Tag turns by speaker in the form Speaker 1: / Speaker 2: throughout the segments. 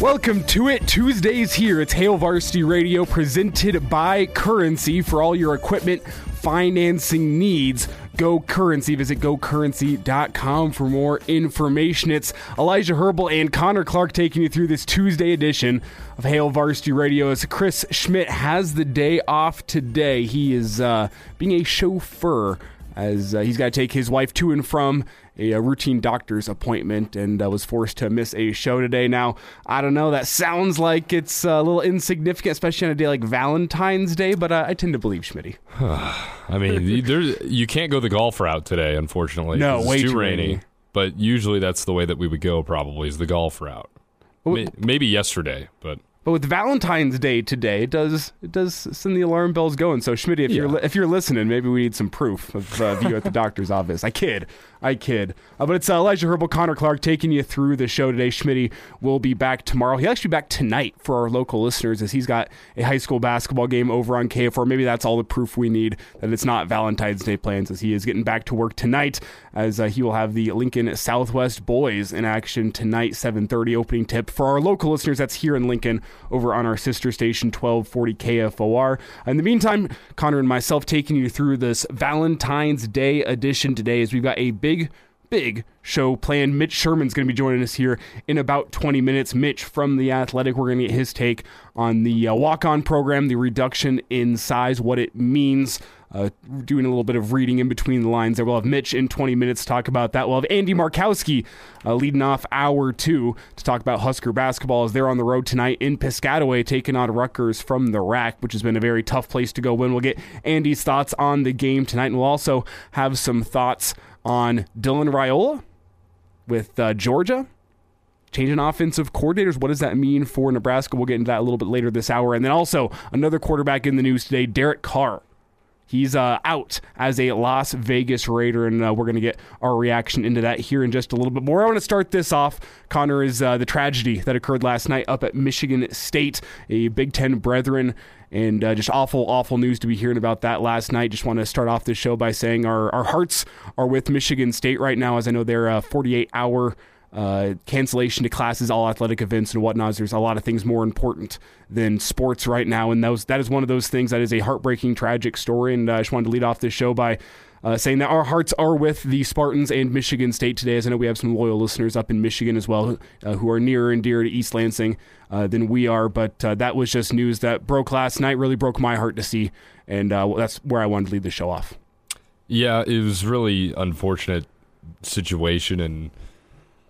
Speaker 1: Welcome to it. Tuesdays here. It's Hail Varsity Radio presented by Currency for all your equipment financing needs. Go Currency. Visit gocurrency.com for more information. It's Elijah Herbal and Connor Clark taking you through this Tuesday edition of Hail Varsity Radio as Chris Schmitz has the day off today. He is uh, being a chauffeur as uh, he's got to take his wife to and from a, a routine doctor's appointment and uh, was forced to miss a show today. Now, I don't know, that sounds like it's a little insignificant, especially on a day like Valentine's Day, but uh, I tend to believe Schmitty.
Speaker 2: I mean, there, you can't go the golf route today, unfortunately.
Speaker 1: No, way
Speaker 2: too
Speaker 1: too
Speaker 2: rainy.
Speaker 1: rainy.
Speaker 2: But usually that's the way that we would go. Probably is the golf route. May- Maybe yesterday, but
Speaker 1: But with Valentine's Day today, it does it does send the alarm bells going. So Schmitty, if you're li- if you're listening, maybe we need some proof of uh, you at the doctor's office. I kid, I kid. Uh, but it's uh, Elijah Herbal, Connor Clark taking you through the show today. Schmitty will be back tomorrow. He'll actually be back tonight for our local listeners as he's got a high school basketball game over on KFOR. Maybe that's all the proof we need that it's not Valentine's Day plans as he is getting back to work tonight as uh, he will have the Lincoln Southwest boys in action tonight, 7:30 opening tip for our local listeners. That's here in Lincoln over on our sister station 1240 KFOR. In the meantime, Connor and myself taking you through this Valentine's Day edition today as we've got a big big show planned. Mitch Sherman's going to be joining us here in about 20 minutes. Mitch from The Athletic, we're going to get his take on the uh, walk on program, the reduction in size, what it means. Uh, doing a little bit of reading in between the lines there. We'll have Mitch in 20 minutes to talk about that. We'll have Andy Markowski uh, leading off hour two to talk about Husker basketball as they're on the road tonight in Piscataway taking on Rutgers from the RAC, which has been a very tough place to go win. We'll get Andy's thoughts on the game tonight, and we'll also have some thoughts on Dylan Raiola with uh, Georgia. Changing offensive coordinators. What does that mean for Nebraska? We'll get into that a little bit later this hour. And then also another quarterback in the news today, Derek Carr. He's uh, out as a Las Vegas Raider, and uh, we're going to get our reaction into that here in just a little bit more. I want to start this off, Connor, is uh, the tragedy that occurred last night up at Michigan State, a Big Ten brethren, and uh, just awful, awful news to be hearing about that last night. Just want to start off this show by saying our, our hearts are with Michigan State right now, as I know they're a 48 hour uh, cancellation to classes, all athletic events, and whatnot. There's a lot of things more important than sports right now, and those that is one of those things that is a heartbreaking, tragic story. And uh, I just wanted to lead off this show by uh, saying that our hearts are with the Spartans and Michigan State today. As I know we have some loyal listeners up in Michigan as well, uh, who are nearer and dearer to East Lansing uh, than we are. But uh, that was just news that broke last night. Really broke my heart to see, and uh, that's where I wanted to lead the show off.
Speaker 2: yeah, it was really unfortunate situation, and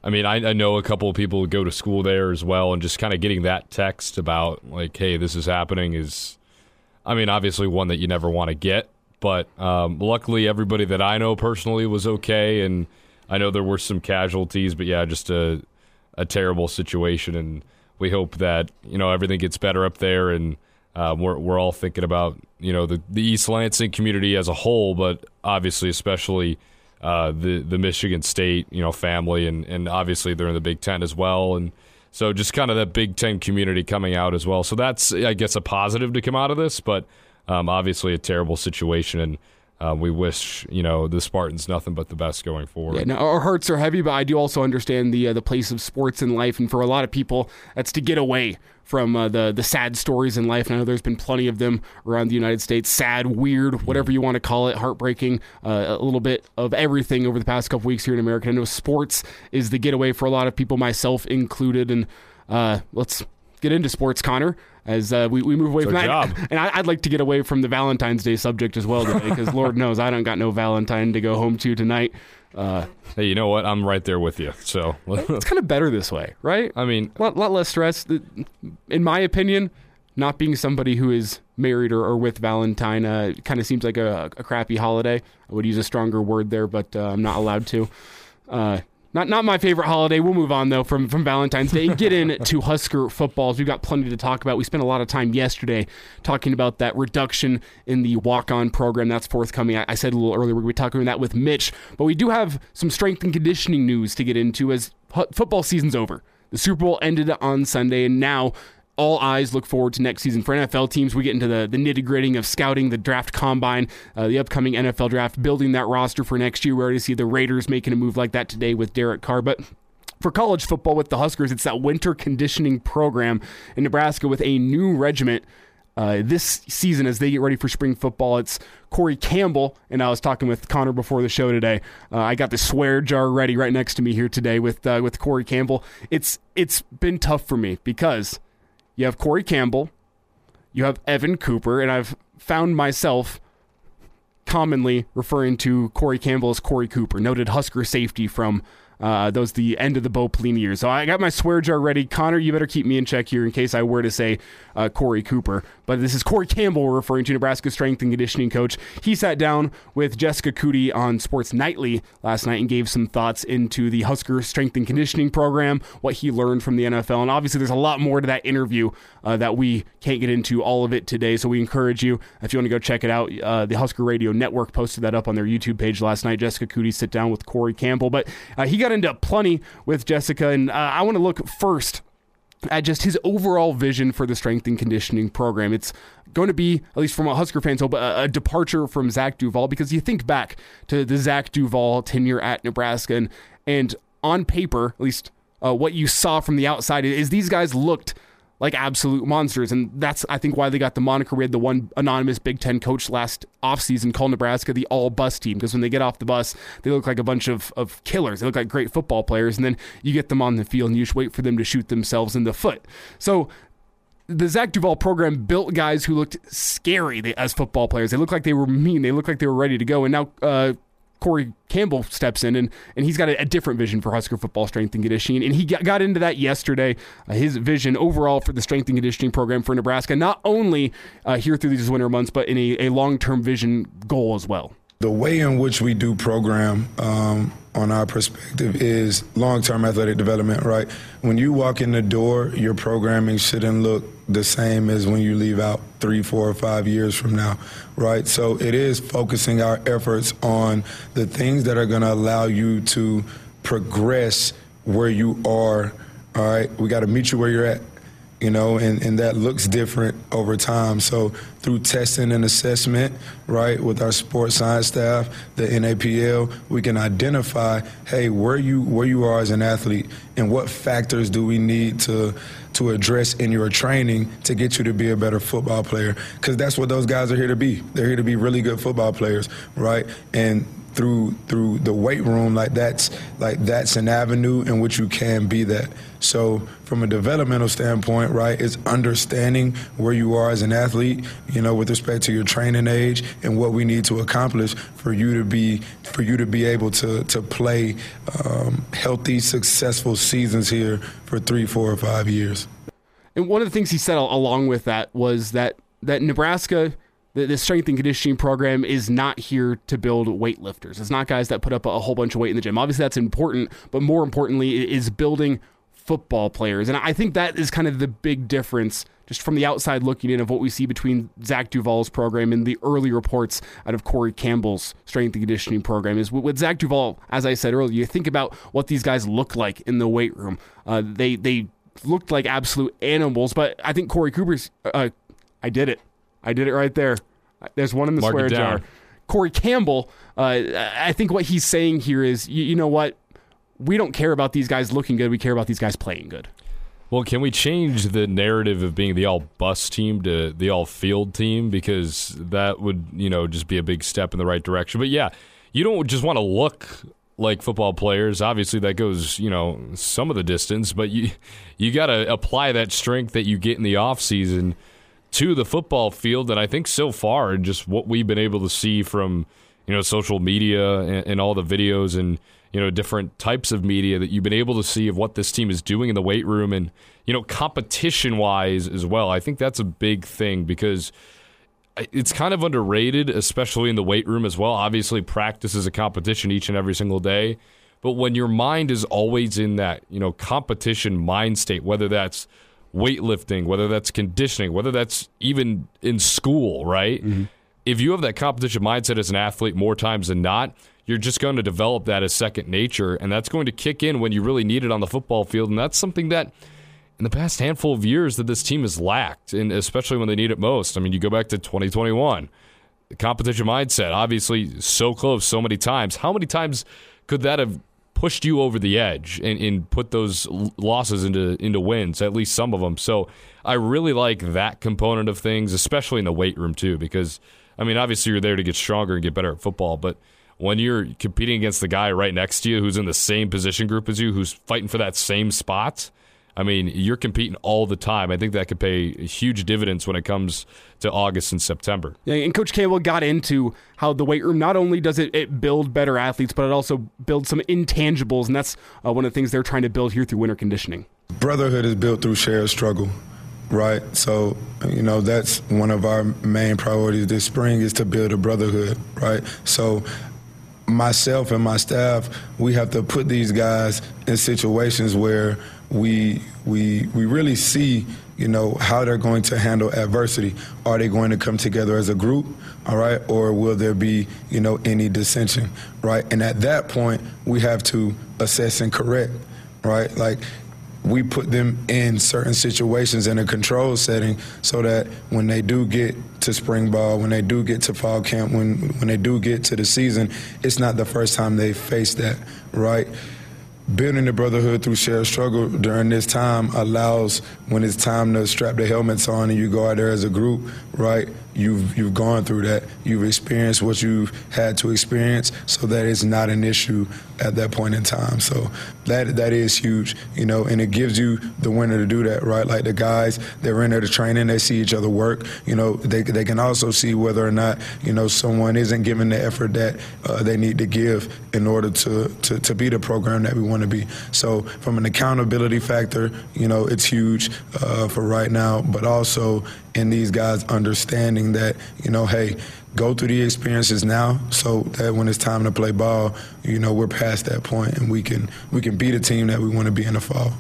Speaker 2: I mean, I, I know a couple of people who go to school there as well, and just kind of getting that text about like, hey, this is happening is, I mean, obviously one that you never want to get, but um, luckily everybody that I know personally was okay, and I know there were some casualties, but yeah, just a a terrible situation, and we hope that you know everything gets better up there, and uh, we're we're all thinking about you know the the East Lansing community as a whole, but obviously especially uh, the the Michigan State you know family, and and obviously they're in the Big Ten as well, and so just kind of that Big Ten community coming out as well. So that's I guess a positive to come out of this, but um, obviously a terrible situation, and uh, we wish you know the Spartans nothing but the best going forward.
Speaker 1: Yeah, now our hearts are heavy, but I do also understand the uh, the place of sports in life, and for a lot of people, that's to get away from uh, the the sad stories in life. And I know there's been plenty of them around the United States, sad, weird, whatever you want to call it, heartbreaking, uh, a little bit of everything over the past couple weeks here in America. I know sports is the getaway for a lot of people, myself included, and uh, let's get into sports, Connor. As uh, we, we move away
Speaker 2: It's
Speaker 1: from that.
Speaker 2: job.
Speaker 1: And I, I'd like to get away from the Valentine's Day subject as well today, because Lord knows I don't got no Valentine to go home to tonight. Uh,
Speaker 2: Hey, you know what? I'm right there with you. So,
Speaker 1: it's kind of better this way, right?
Speaker 2: I mean,
Speaker 1: A lot, lot less stress. In my opinion, not being somebody who is married or, or with Valentine uh, kind of seems like a, a crappy holiday. I would use a stronger word there, but uh, I'm not allowed to. Uh, not not my favorite holiday. We'll move on though from from Valentine's Day and get into Husker footballs. We've got plenty to talk about. We spent a lot of time yesterday talking about that reduction in the walk on program that's forthcoming. I, I said a little earlier we're going to be talking about that with Mitch, but we do have some strength and conditioning news to get into as hu- football season's over. The Super Bowl ended on Sunday, and now all eyes look forward to next season for NFL teams. We get into the, the nitty gritty of scouting, the draft combine, uh, the upcoming NFL draft, building that roster for next year. We already see the Raiders making a move like that today with Derek Carr. But for college football with the Huskers, it's that winter conditioning program in Nebraska with a new regiment. Uh, this season, as they get ready for spring football, it's Corey Campbell, and I was talking with Connor before the show today. Uh, I got the swear jar ready right next to me here today with uh, with Corey Campbell. It's it's been tough for me because you have Corey Campbell, you have Evan Cooper, and I've found myself commonly referring to Corey Campbell as Corey Cooper, noted Husker safety from uh, those the end of the Bo Pelini years. So I got my swear jar ready. Connor, you better keep me in check here in case I were to say uh, Corey Cooper. But this is Corey Campbell referring to, Nebraska strength and conditioning coach. He sat down with Jessica Coody on Sports Nightly last night and gave some thoughts into the Husker strength and conditioning program, what he learned from the NFL. And obviously, there's a lot more to that interview uh, that we can't get into all of it today. So we encourage you, if you want to go check it out, uh, the Husker Radio Network posted that up on their YouTube page last night. Jessica Coody sit down with Corey Campbell. But uh, he got into plenty with Jessica. And uh, I want to look first at just his overall vision for the strength and conditioning program. It's going to be, at least from a Husker fans hope, a, a departure from Zach Duval because you think back to the Zach Duval tenure at Nebraska and, and on paper, at least uh, what you saw from the outside is these guys looked like absolute monsters. And that's, I think, why they got the moniker. We had the one anonymous Big Ten coach last offseason call Nebraska the all bus team because when they get off the bus, they look like a bunch of, of killers. They look like great football players. And then you get them on the field and you just wait for them to shoot themselves in the foot. So the Zach Duval program built guys who looked scary as football players. They looked like they were mean. They looked like they were ready to go. And now, uh, Corey Campbell steps in and, and he's got a, a, different vision for Husker football strength and conditioning. And he got, got into that yesterday. Uh, his vision overall for the strength and conditioning program for Nebraska, not only uh, here through these winter months, but in a, a long term vision goal as well.
Speaker 3: The way in which we do program um, on our perspective is long term athletic development, right? When you walk in the door, your programming shouldn't look the same as when you leave out three, four, or five years from now, right? So it is focusing our efforts on the things that are going to allow you to progress where you are, all right? We got to meet you where you're at you know, and, and that looks different over time. So through testing and assessment, right, with our sports science staff, the NAPL, we can identify, hey, where you where you are as an athlete and what factors do we need to to address in your training to get you to be a better football player. Because that's what those guys are here to be. They're here to be really good football players, right? And through through the weight room like that's like that's an avenue in which you can be that. So from a developmental standpoint right it's understanding where you are as an athlete you know with respect to your training age and what we need to accomplish for you to be for you to be able to to play um, healthy successful seasons here for three four or five years.
Speaker 1: And one of the things he said along with that was that that Nebraska the, the strength and conditioning program is not here to build weightlifters. It's not guys that put up a, whole bunch of weight in the gym. Obviously, that's important, but more importantly, it is building football players. And I think that is kind of the big difference just from the outside looking in of what we see between Zach Duval's program and the early reports out of Corey Campbell's strength and conditioning program is with Zach Duval, as I said earlier, you think about what these guys look like in the weight room. Uh, they, they looked like absolute animals, but I think Corey Cooper's, uh, I did it. I did it right there. There's one in the
Speaker 2: Mark
Speaker 1: swear jar. Corey Campbell, uh, I think what he's saying here is, you, you know what? We don't care about these guys looking good. We care about these guys playing good.
Speaker 2: Well, can we change the narrative of being the all bus team to the all field team? Because that would, you know, just be a big step in the right direction. But yeah, you don't just want to look like football players. Obviously, that goes you know some of the distance, but you you got to apply that strength that you get in the off season to the football field. And I think so far, and just what we've been able to see from you know social media and, and all the videos and you know different types of media that you've been able to see of what this team is doing in the weight room and you know competition wise as well. I think that's a big thing because it's kind of underrated, especially in the weight room as well. Obviously, practice is a competition each and every single day. But when your mind is always in that, you know, competition mind state, whether that's weightlifting, whether that's conditioning, whether that's even in school, right? Mm-hmm. If you have that competition mindset as an athlete more times than not, you're just going to develop that as second nature. And that's going to kick in when you really need it on the football field. And that's something that in the past handful of years that this team has lacked, and especially when they need it most. I mean, you go back to 2021, the competition mindset, obviously so close so many times. How many times could that have pushed you over the edge and, and put those losses into into wins? At least some of them. So I really like that component of things, especially in the weight room too, because I mean, obviously you're there to get stronger and get better at football, but when you're competing against the guy right next to you who's in the same position group as you, who's fighting for that same spot I mean, you're competing all the time. I think that could pay huge dividends when it comes to August and September.
Speaker 1: Yeah, and Coach Campbell got into how the weight room not only does it, it build better athletes, but it also builds some intangibles, and that's uh, one of the things they're trying to build here through winter conditioning.
Speaker 3: Brotherhood is built through shared struggle right? So, you know, that's one of our main priorities this spring is to build a brotherhood, right? So, myself and my staff, we have to put these guys in situations where we we we really see you know how they're going to handle adversity. Are they going to come together as a group, all right, or will there be you know any dissension, right? And at that point, we have to assess and correct, right? Like we put them in certain situations in a control setting so that when they do get to spring ball, when they do get to fall camp, when when they do get to the season, it's not the first time they face that, right? Building the brotherhood through shared struggle during this time allows when it's time to strap the helmets on and you go out there as a group, right? You've you've gone through that. You've experienced what you've had to experience, so that it's not an issue at that point in time. So that that is huge, you know, and it gives you the winner to do that, right? Like the guys, they're in there to training, they see each other work. You know, they they can also see whether or not you know someone isn't giving the effort that uh, they need to give in order to, to to be the program that we want to be. So from an accountability factor, you know, it's huge uh, for right now, but also in these guys understanding that, you know, hey, go through the experiences now so that when it's time to play ball, you know, we're past that point and we can we can be the team that we want to be in the fall.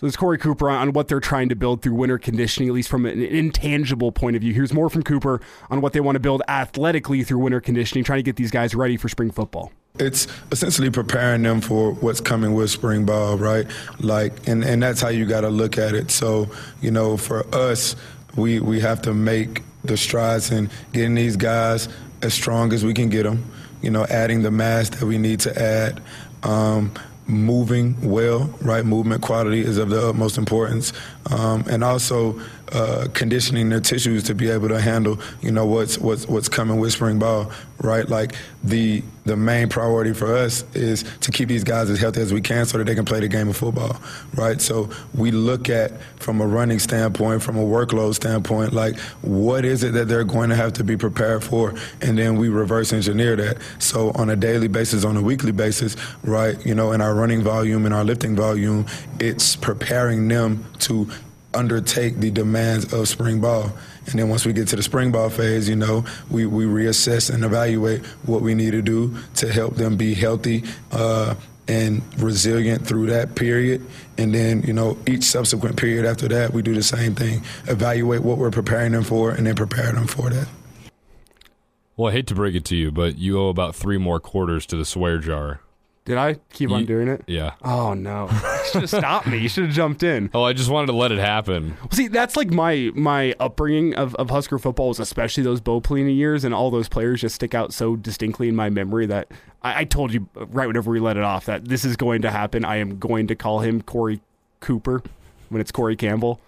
Speaker 1: So this Corey Cooper on what they're trying to build through winter conditioning, at least from an intangible point of view. Here's more from Cooper on what they want to build athletically through winter conditioning, trying to get these guys ready for spring football.
Speaker 3: It's essentially preparing them for what's coming with spring ball, right? Like, and, and that's how you got to look at it. So, you know, for us, we we have to make the strides in getting these guys as strong as we can get them. You know, adding the mass that we need to add. Um, moving well, right? Movement quality is of the utmost importance, um, and also uh, conditioning their tissues to be able to handle, you know, what's what's what's coming with spring ball, right? Like the the main priority for us is to keep these guys as healthy as we can so that they can play the game of football, right? So we look at from a running standpoint, from a workload standpoint, like what is it that they're going to have to be prepared for, and then we reverse engineer that. So on a daily basis, on a weekly basis, right? You know, in our running volume and our lifting volume, it's preparing them to undertake the demands of spring ball. And then once we get to the spring ball phase, you know, we, we reassess and evaluate what we need to do to help them be healthy uh, and resilient through that period. And then, you know, each subsequent period after that, we do the same thing. Evaluate what we're preparing them for and then prepare them for that.
Speaker 2: Well, I hate to break it to you, but you owe about three more quarters to the swear jar.
Speaker 1: Did I keep on doing it?
Speaker 2: Yeah.
Speaker 1: Oh no! Should have stopped me. You should have jumped in.
Speaker 2: Oh, I just wanted to let it happen.
Speaker 1: See, that's like my my upbringing of, of Husker football was especially those Bo Pelini years, and all those players just stick out so distinctly in my memory that I, I told you right whenever we let it off that this is going to happen. I am going to call him Corey Cooper when it's Corey Campbell.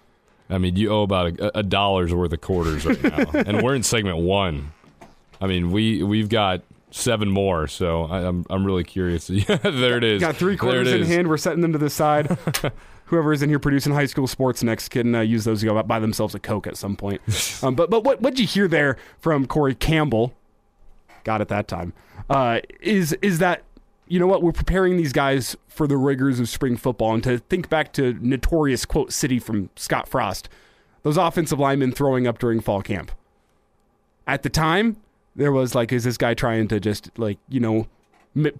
Speaker 2: I mean, you owe about a, a dollar's worth of quarters right now, and we're in segment one. I mean, we we've got seven more. So I, am I'm, I'm really curious. yeah, there it is.
Speaker 1: Got three quarters in hand. We're setting them to the side. Whoever is in here producing high school sports next can uh, use those to go buy themselves a coke at some point. um, but but what what'd you hear there from Corey Campbell? Got it that time. Uh, is is that you know what we're preparing these guys for the rigors of spring football and to think back to notorious quote city from Scott Frost, those offensive linemen throwing up during fall camp. At the time, there was like, is this guy trying to just like you know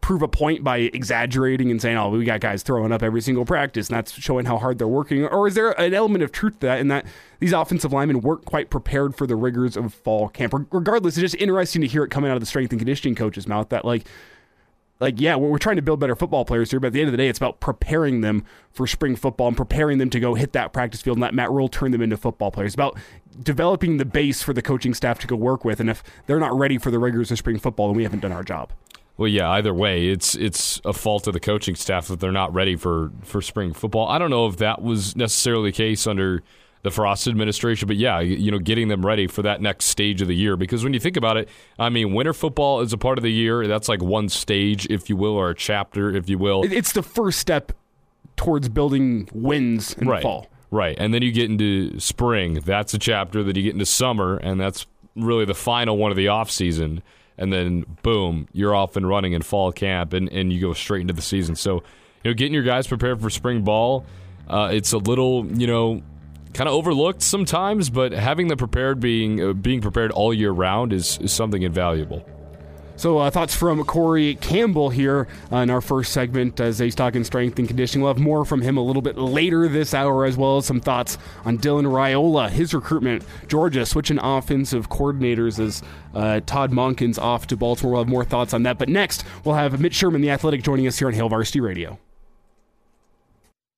Speaker 1: prove a point by exaggerating and saying, "Oh, we got guys throwing up every single practice," and that's showing how hard they're working? Or is there an element of truth to that in that these offensive linemen weren't quite prepared for the rigors of fall camp? Regardless, it's just interesting to hear it coming out of the strength and conditioning coach's mouth that like. Like yeah, we're, trying to build better football players here, but at the end of the day, it's about preparing them for spring football and preparing them to go hit that practice field and let Matt Rhule turn them into football players. It's about developing the base for the coaching staff to go work with, and if they're not ready for the rigors of spring football, then we haven't done our job.
Speaker 2: Well, yeah. Either way, it's it's a fault of the coaching staff that they're not ready for for spring football. I don't know if that was necessarily the case under the Frost administration, but yeah, you know, getting them ready for that next stage of the year. Because when you think about it, I mean, winter football is a part of the year. That's like one stage, if you will, or a chapter, if you will.
Speaker 1: It's the first step towards building wins in
Speaker 2: right.
Speaker 1: fall.
Speaker 2: Right, and then you get into spring. That's a chapter. that you get into summer, and that's really the final one of the off season and then boom, you're off and running in fall camp, and, and you go straight into the season. So, you know, getting your guys prepared for spring ball, uh, it's a little, you know, kind of overlooked sometimes, but having them prepared, being uh, being prepared all year round, is, is something invaluable.
Speaker 1: So, uh, thoughts from Corey Campbell here uh, in our first segment as he's talking strength and conditioning. We'll have more from him a little bit later this hour, as well as some thoughts on Dylan Raiola, his recruitment. Georgia switching offensive coordinators as uh, Todd Monken's off to Baltimore. We'll have more thoughts on that. But next, we'll have Mitch Sherman, the athletic, joining us here on Hail Varsity Radio.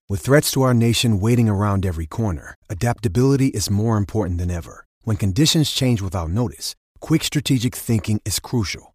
Speaker 4: With threats to our nation waiting around every corner, adaptability is more important than ever. When conditions change without notice, quick strategic thinking is crucial.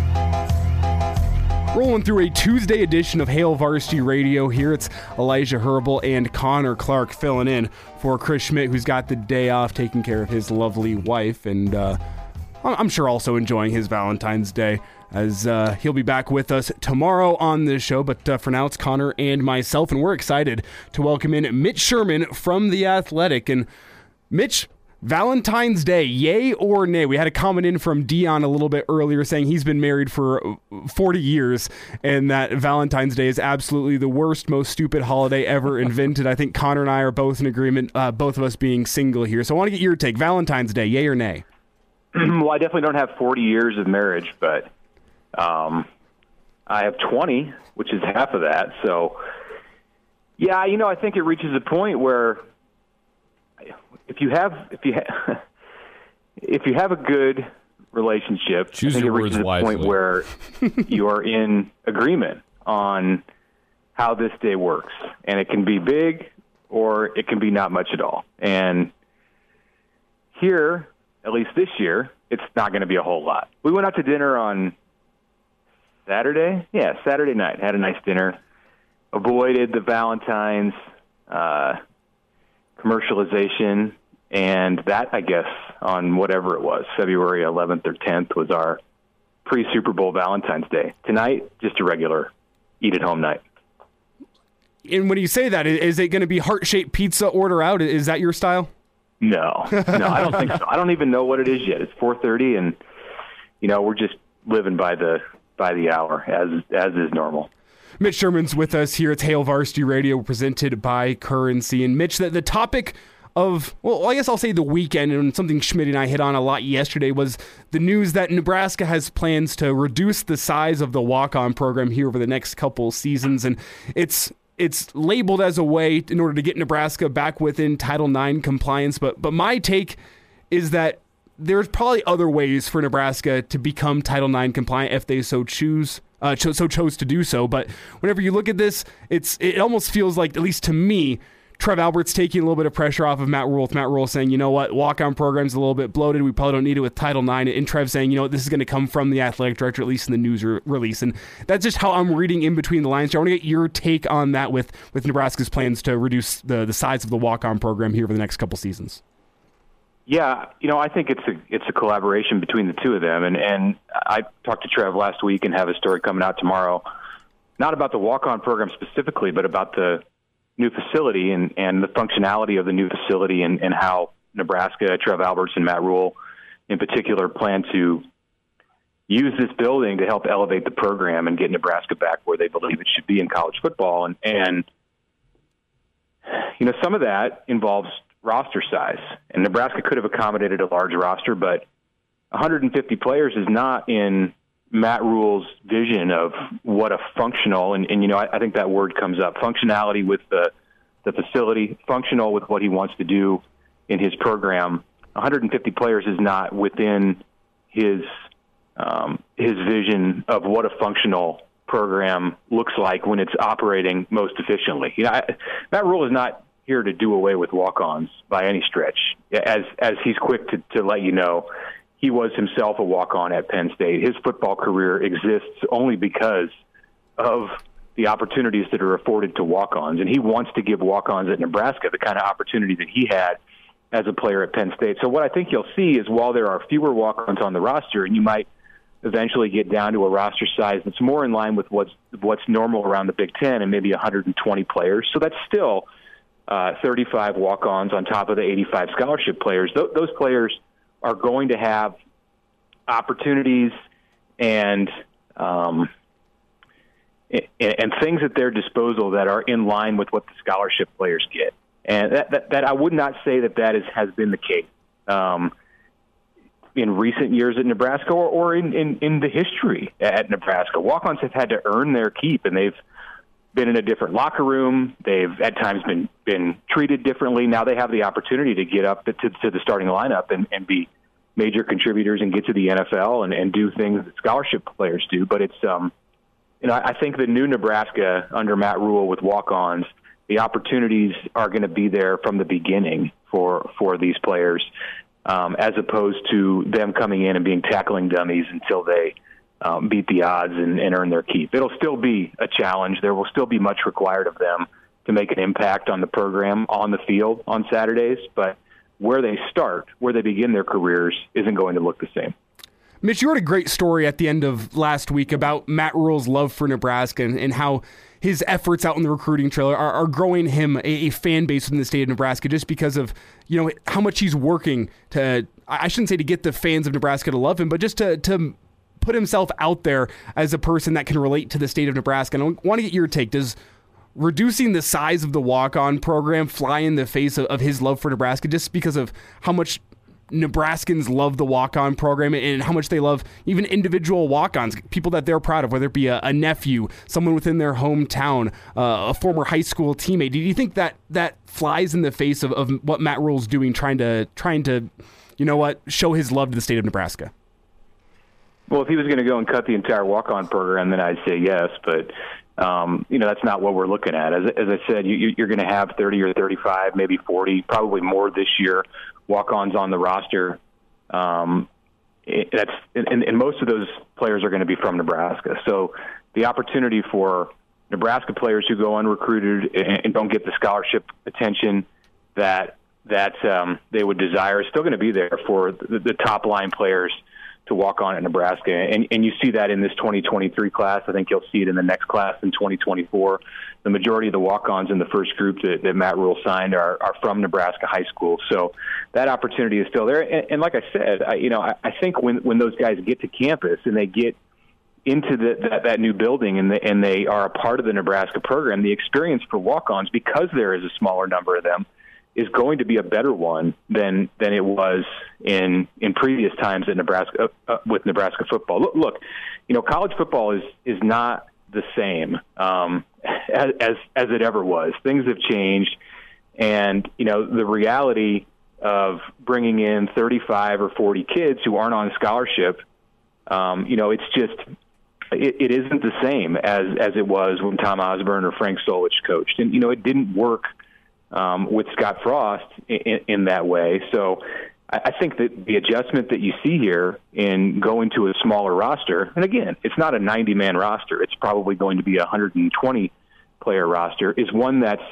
Speaker 1: Rolling through a Tuesday edition of Hail Varsity Radio here. It's Elijah Herbal and Connor Clark filling in for Chris Schmitz, who's got the day off taking care of his lovely wife, and uh, I'm sure also enjoying his Valentine's Day as uh, he'll be back with us tomorrow on this show. But uh, for now, it's Connor and myself, and we're excited to welcome in Mitch Sherman from The Athletic. And Mitch, Valentine's Day, yay or nay? We had a comment in from Dion a little bit earlier saying he's been married for 40 years and that Valentine's Day is absolutely the worst, most stupid holiday ever invented. I think Connor and I are both in agreement, uh, both of us being single here. So I want to get your take. Valentine's Day, yay or nay?
Speaker 5: well, I definitely don't have 40 years of marriage, but um, I have 20, which is half of that. So, yeah, you know, I think it reaches a point where if you have if you ha- if you have a good relationship,
Speaker 2: Choose
Speaker 5: I think
Speaker 2: your
Speaker 5: it
Speaker 2: words
Speaker 5: a
Speaker 2: wisely.
Speaker 5: point where you are in agreement on how this day works, and it can be big or it can be not much at all. And here, at least this year, it's not going to be a whole lot. We went out to dinner on Saturday. Yeah, Saturday night. Had a nice dinner. Avoided the Valentine's uh, commercialization, and that, I guess, on whatever it was, February 11th or 10th, was our pre Super Bowl Valentine's Day. Tonight, just a regular eat at home night.
Speaker 1: And when you say that, is it going to be heart shaped pizza order out? Is that your style?
Speaker 5: No, no, I don't think so. I don't even know what it is yet. It's 4:30, and you know we're just living by the by the hour as as is normal.
Speaker 1: Mitch Sherman's with us here at Hail Varsity Radio, presented by Currency. And Mitch, the, the topic of, well, I guess I'll say the weekend, and something Schmitz and I hit on a lot yesterday was the news that Nebraska has plans to reduce the size of the walk on program here over the next couple seasons. And it's it's labeled as a way in order to get Nebraska back within Title IX compliance. But but my take is that there's probably other ways for Nebraska to become Title IX compliant if they so choose. uh, so chose to do so. But whenever you look at this, it's it almost feels like, at least to me, Trev Alberts taking a little bit of pressure off of Matt Rhule. With Matt Rhule saying, you know what, walk on program's a little bit bloated. We probably don't need it with Title IX. And Trev saying, you know what, this is going to come from the athletic director, at least in the news re- release. And that's just how I'm reading in between the lines. So I want to get your take on that with, with Nebraska's plans to reduce the, the size of the walk on program here for the next couple seasons.
Speaker 5: Yeah, you know, I think it's a it's a collaboration between the two of them, and and I talked to Trev last week and have a story coming out tomorrow, not about the walk on program specifically, but about the new facility and, and the functionality of the new facility and, and how Nebraska, Trev Alberts, and Matt Rhule in particular plan to use this building to help elevate the program and get Nebraska back where they believe it should be in college football. And, and you know, some of that involves roster size. And Nebraska could have accommodated a large roster, but 150 players is not in Matt Rhule's vision of what a functional and, and you know I, I think that word comes up functionality with the the facility functional with what he wants to do in his program. 150 players is not within his um, his vision of what a functional program looks like when it's operating most efficiently. You know, I, Matt Rhule is not here to do away with walk-ons by any stretch, as as he's quick to, to let you know he was himself a walk on at Penn State. His football career exists only because of the opportunities that are afforded to walk ons. And he wants to give walk ons at Nebraska the kind of opportunity that he had as a player at Penn State. So, what I think you'll see is while there are fewer walk ons on the roster, and you might eventually get down to a roster size that's more in line with what's what's normal around the Big Ten and maybe 120 players. So that's still uh, 35 walk-ons on top of the 85 scholarship players. Th- those players are going to have opportunities and um, and things at their disposal that are in line with what the scholarship players get. And that, that, that I would not say that that is, has been the case um, in recent years at Nebraska or, or in, in, in the history at Nebraska. Walk-ons have had to earn their keep, and they've been in a different locker room. They've at times been been treated differently. Now they have the opportunity to get up to, to the starting lineup and, and be major contributors and get to the NFL and, and do things that scholarship players do. But it's um, you know I think the new Nebraska under Matt Rhule with walk-ons, the opportunities are going to be there from the beginning for for these players, um, as opposed to them coming in and being tackling dummies until they um, beat the odds and, and earn their keep. It'll still be a challenge. There will still be much required of them to make an impact on the program on the field on Saturdays, but where they start, where they begin their careers, isn't going to look the same.
Speaker 1: Mitch, you wrote a great story at the end of last week about Matt Rhule's love for Nebraska and, and how his efforts out in the recruiting trailer are, are growing him a, a, fan base in the state of Nebraska just because of you know how much he's working to I shouldn't say to get the fans of Nebraska to love him, but just to to put himself out there as a person that can relate to the state of Nebraska. And I want to get your take. Does reducing the size of the walk on program fly in the face of, of, his love for Nebraska just because of how much Nebraskans love the walk on program and how much they love even individual walk ons, people that they're proud of, whether it be a, a nephew, someone within their hometown, uh, a former high school teammate. Do you think that that flies in the face of, of what Matt Rhule's doing, trying to, trying to, you know what, show his love to the state of Nebraska?
Speaker 5: Well, if he was going to go and cut the entire walk-on program, then I'd say yes. But um, you know, that's not what we're looking at. As, as I said, you, you're going to have 30 or 35, maybe 40, probably more this year walk-ons on the roster. Um, it, that's and, and most of those players are going to be from Nebraska. So the opportunity for Nebraska players who go unrecruited and, and don't get the scholarship attention that that um, they would desire is still going to be there for the, the top line players to walk on at Nebraska. And, and you see that in this 2023 class. I think you'll see it in the next class in 2024. The majority of the walk-ons in the first group that, that Matt Rhule signed are, are from Nebraska high school. So that opportunity is still there. And, and like I said, I, you know, I, I think when, when those guys get to campus and they get into the, that, that new building and, the, and they are a part of the Nebraska program, the experience for walk-ons, because there is a smaller number of them – is going to be a better one than than it was in in previous times at Nebraska uh, uh, with Nebraska football. Look, look, you know, college football is is not the same um, as, as as it ever was. Things have changed, and you know the reality of bringing in 35 or 40 kids who aren't on scholarship. Um, you know, it's just it, it isn't the same as as it was when Tom Osborne or Frank Solich coached, and you know it didn't work um, with Scott Frost in, in that way. So I think that the adjustment that you see here in going to a smaller roster, and again, it's not a 90 man roster, it's probably going to be a 120 player roster, is one that's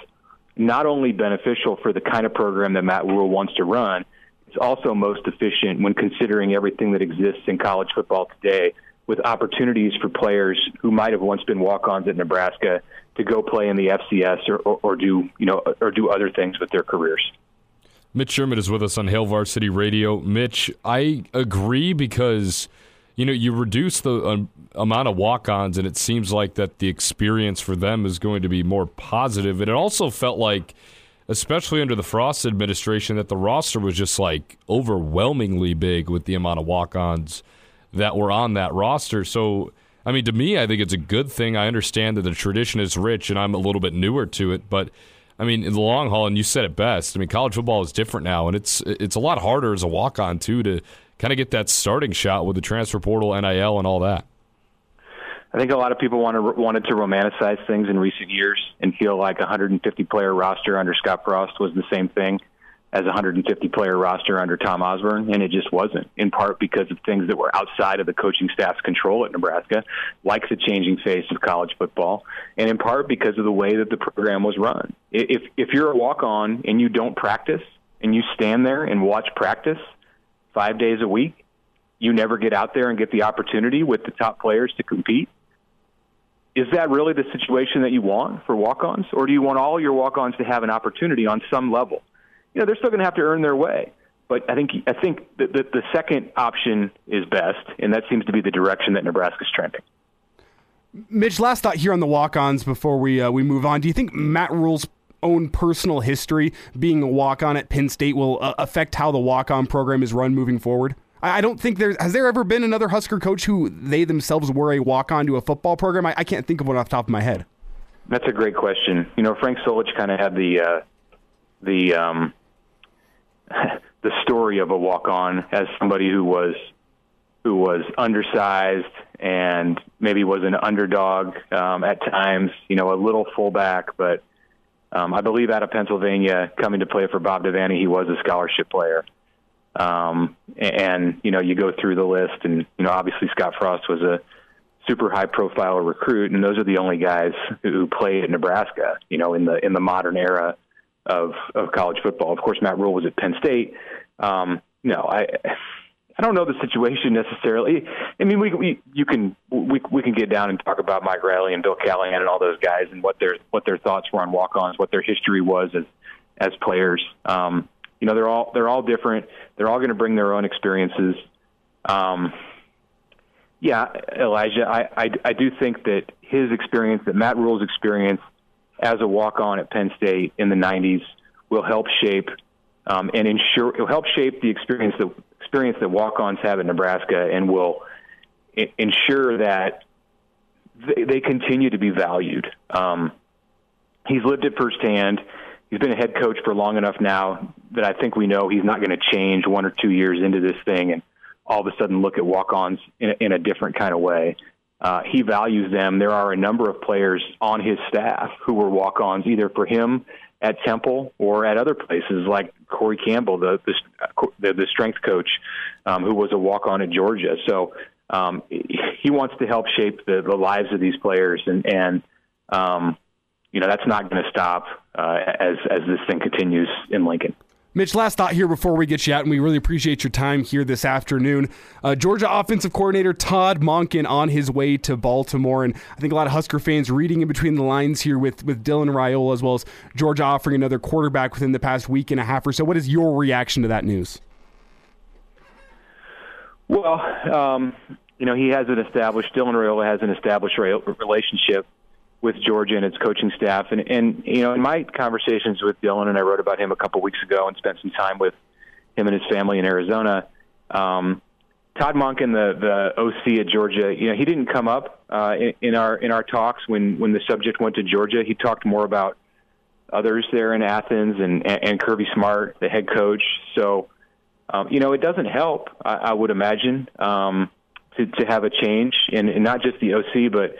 Speaker 5: not only beneficial for the kind of program that Matt Rhule wants to run, it's also most efficient when considering everything that exists in college football today with opportunities for players who might have once been walk-ons at Nebraska to go play in the FCS or, or, or do you know or do other things with their careers.
Speaker 2: Mitch Sherman is with us on Hail Varsity Radio. Mitch, I agree because you know you reduce the uh, amount of walk-ons, and it seems like that the experience for them is going to be more positive. And it also felt like, especially under the Frost administration, that the roster was just like overwhelmingly big with the amount of walk-ons that were on that roster. So. I mean, to me, I think it's a good thing. I understand that the tradition is rich, and I'm a little bit newer to it, but I mean, in the long haul, and you said it best. I mean, college football is different now, and it's it's a lot harder as a walk on too to kind of get that starting shot with the transfer portal, NIL, and all that.
Speaker 5: I think a lot of people want to, wanted to romanticize things in recent years and feel like a 150 player roster under Scott Frost was the same thing as a 150 player roster under Tom Osborne, and it just wasn't, in part because of things that were outside of the coaching staff's control at Nebraska, like the changing face of college football, and in part because of the way that the program was run. If, if you're a walk on and you don't practice and you stand there and watch practice five days a week, you never get out there and get the opportunity with the top players to compete. Is that really the situation that you want for walk ons? Or do you want all your walk ons to have an opportunity on some level? You know they're still going to have to earn their way. But I think I think the, the, the second option is best, and that seems to be the direction that Nebraska's trending.
Speaker 1: Mitch, last thought here on the walk-ons before we uh, we move on. Do you think Matt Rhule's own personal history, being a walk-on at Penn State, will uh, affect how the walk-on program is run moving forward? I, I don't think there has there ever been another Husker coach who they themselves were a walk-on to a football program. I, I can't think of one off the top of my head.
Speaker 5: That's a great question. You know, Frank Solich kind of had the uh, the um, the story of a walk on as somebody who was who was undersized and maybe was an underdog um, at times, you know, a little fullback, but um, I believe out of Pennsylvania, coming to play for Bob Devaney, he was a scholarship player. Um, and you know, you go through the list, and you know, obviously Scott Frost was a super high profile recruit, and those are the only guys who played at Nebraska, you know, in the in the modern era of of college football. Of course, Matt Rhule was at Penn State. Um, no, I I don't know the situation necessarily. I mean, we, we you can we we can get down and talk about Mike Riley and Bill Callahan and all those guys and what their what their thoughts were on walk-ons, what their history was as as players. Um, you know, they're all they're all different. They're all going to bring their own experiences. Um, yeah, Elijah, I, I I do think that his experience, that Matt Rhule's experience as a walk on at Penn State in the 90s will help shape um, and ensure it'll help shape the experience that experience that walk ons have at Nebraska and will I- ensure that they, they, continue to be valued. Um, he's lived it firsthand. He's been a head coach for long enough now that I think we know he's not going to change one or two years into this thing and all of a sudden look at walk ons in, in a different kind of way. Uh, he values them. There are a number of players on his staff who were walk-ons either for him at Temple or at other places, like Corey Campbell, the the, the strength coach, um, who was a walk-on at Georgia. So um, he wants to help shape the, the lives of these players, and and um, you know that's not going to stop uh, as as this thing continues in Lincoln.
Speaker 1: Mitch, last thought here before we get you out, and we really appreciate your time here this afternoon. Uh, Georgia offensive coordinator Todd Monken on his way to Baltimore, and I think a lot of Husker fans reading in between the lines here with, with Dylan Raiola as well as Georgia offering another quarterback within the past week and a half or so. What is your reaction to that news?
Speaker 5: Well, um, you know, he has an established, Dylan Raiola has an established relationship with Georgia and its coaching staff. And, and you know, in my conversations with Dylan, and I wrote about him a couple weeks ago and spent some time with him and his family in Arizona. Um, Todd Monken, the the OC at Georgia, you know, he didn't come up uh, in, in our in our talks when when the subject went to Georgia. He talked more about others there in Athens and and Kirby Smart, the head coach. So, um, you know, it doesn't help. I, I would imagine um, to, to have a change, and, and not just the OC, but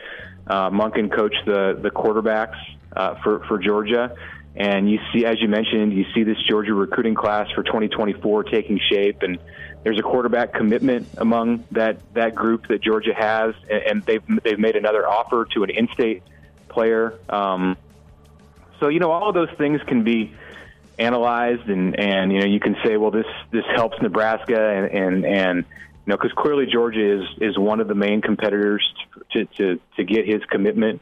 Speaker 5: uh, Monken coached the the quarterbacks uh, for for Georgia. And you see, as you mentioned, you see this Georgia recruiting class for 2024 taking shape, and there's a quarterback commitment among that that group that Georgia has, and, and they've they've made another offer to an in-state player. Um, so you know, all of those things can be analyzed, and and you know, you can say, well, this this helps Nebraska, and and, and you know, because clearly Georgia is is one of the main competitors to to to get his commitment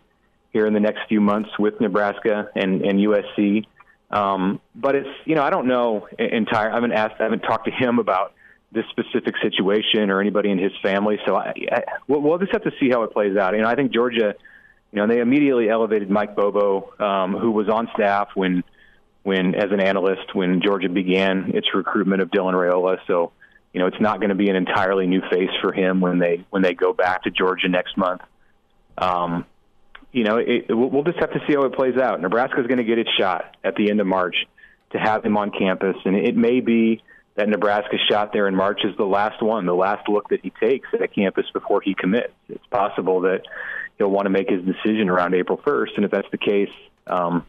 Speaker 5: here in the next few months with Nebraska and, and USC. Um, but it's you know I don't know entire. I haven't asked. I haven't talked to him about this specific situation or anybody in his family. So I, I, we'll, we'll just have to see how it plays out. You know I think Georgia. You know they immediately elevated Mike Bobo, um, who was on staff when when as an analyst when Georgia began its recruitment of Dylan Raiola. So you know it's not going to be an entirely new face for him when they when they go back to Georgia next month. Um, you know, it, we'll just have to see how it plays out. Nebraska is going to get its shot at the end of March to have him on campus, and it may be that Nebraska's shot there in March is the last one, the last look that he takes at campus before he commits. It's possible that he'll want to make his decision around April 1st, and if that's the case, um,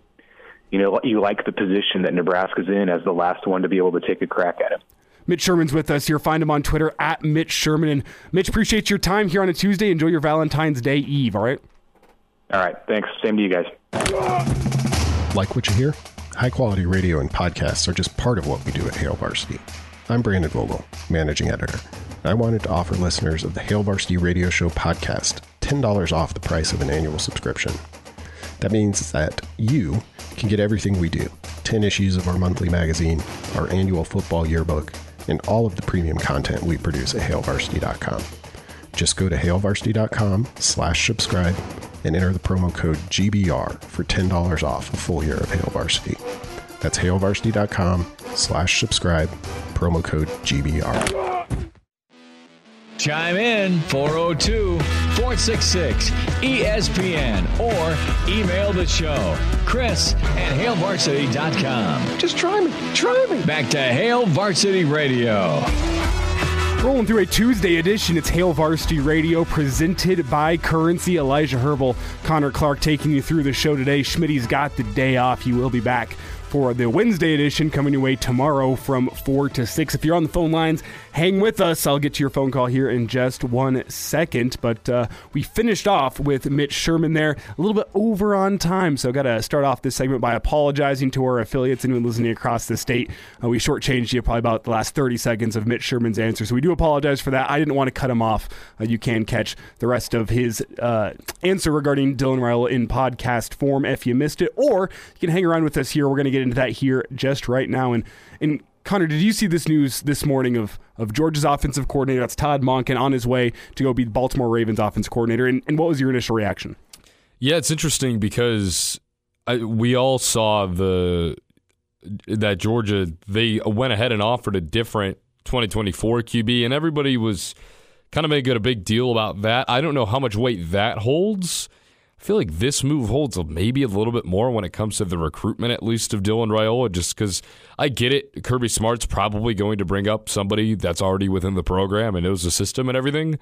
Speaker 5: you know, you like the position that Nebraska's in as the last one to be able to take a crack at him.
Speaker 1: Mitch Sherman's with us here. Find him on Twitter at Mitch Sherman. And Mitch, appreciate your time here on a Tuesday. Enjoy your Valentine's Day Eve, all right?
Speaker 5: All right. Thanks. Same to you guys.
Speaker 6: Like what you hear? High quality radio and podcasts are just part of what we do at Hail Varsity. I'm Brandon Vogel, managing editor. I wanted to offer listeners of the Hail Varsity Radio Show podcast $10 off the price of an annual subscription. That means that you can get everything we do 10 issues of our monthly magazine, our annual football yearbook, and all of the premium content we produce at hailvarsity.com. Just go to hailvarsity.com slash subscribe and enter the promo code GBR for $10 off a full year of Hail Varsity. That's hailvarsity.com slash subscribe, promo code GBR.
Speaker 7: Chime in 402 466 ESPN or email the show, Chris at HailVarsity.com.
Speaker 1: Just try me. Try me.
Speaker 7: Back to Hail Varsity Radio.
Speaker 1: Rolling through a Tuesday edition, it's Hail Varsity Radio presented by Currency. Elijah Herbal, Connor Clark taking you through the show today. Schmitty's got the day off. He will be back for the Wednesday edition coming your way tomorrow from 4 to 6. If you're on the phone lines, hang with us. I'll get to your phone call here in just one second. But uh, we finished off with Mitch Sherman there, a little bit over on time. So got to start off this segment by apologizing to our affiliates and listening across the state. Uh, we shortchanged you probably about the last 30 seconds of Mitch Sherman's answer. So we do apologize for that. I didn't want to cut him off. Uh, you can catch the rest of his uh, answer regarding Dylan Raiola in podcast form if you missed it. Or you can hang around with us here. We're going to get into that here just right now. And, and Connor, did you see this news this morning of of Georgia's offensive coordinator? That's Todd Monken on his way to go be the Baltimore Ravens offensive coordinator. And, and what was your initial reaction?
Speaker 2: Yeah, it's interesting because I, we all saw the that Georgia they went ahead and offered a different 2024 QB, and everybody was kind of making a big deal about that. I don't know how much weight that holds. I feel like this move holds maybe a little bit more when it comes to the recruitment, at least of Dylan Raiola, just because I get it. Kirby Smart's probably going to bring up somebody that's already within the program and knows the system and everything.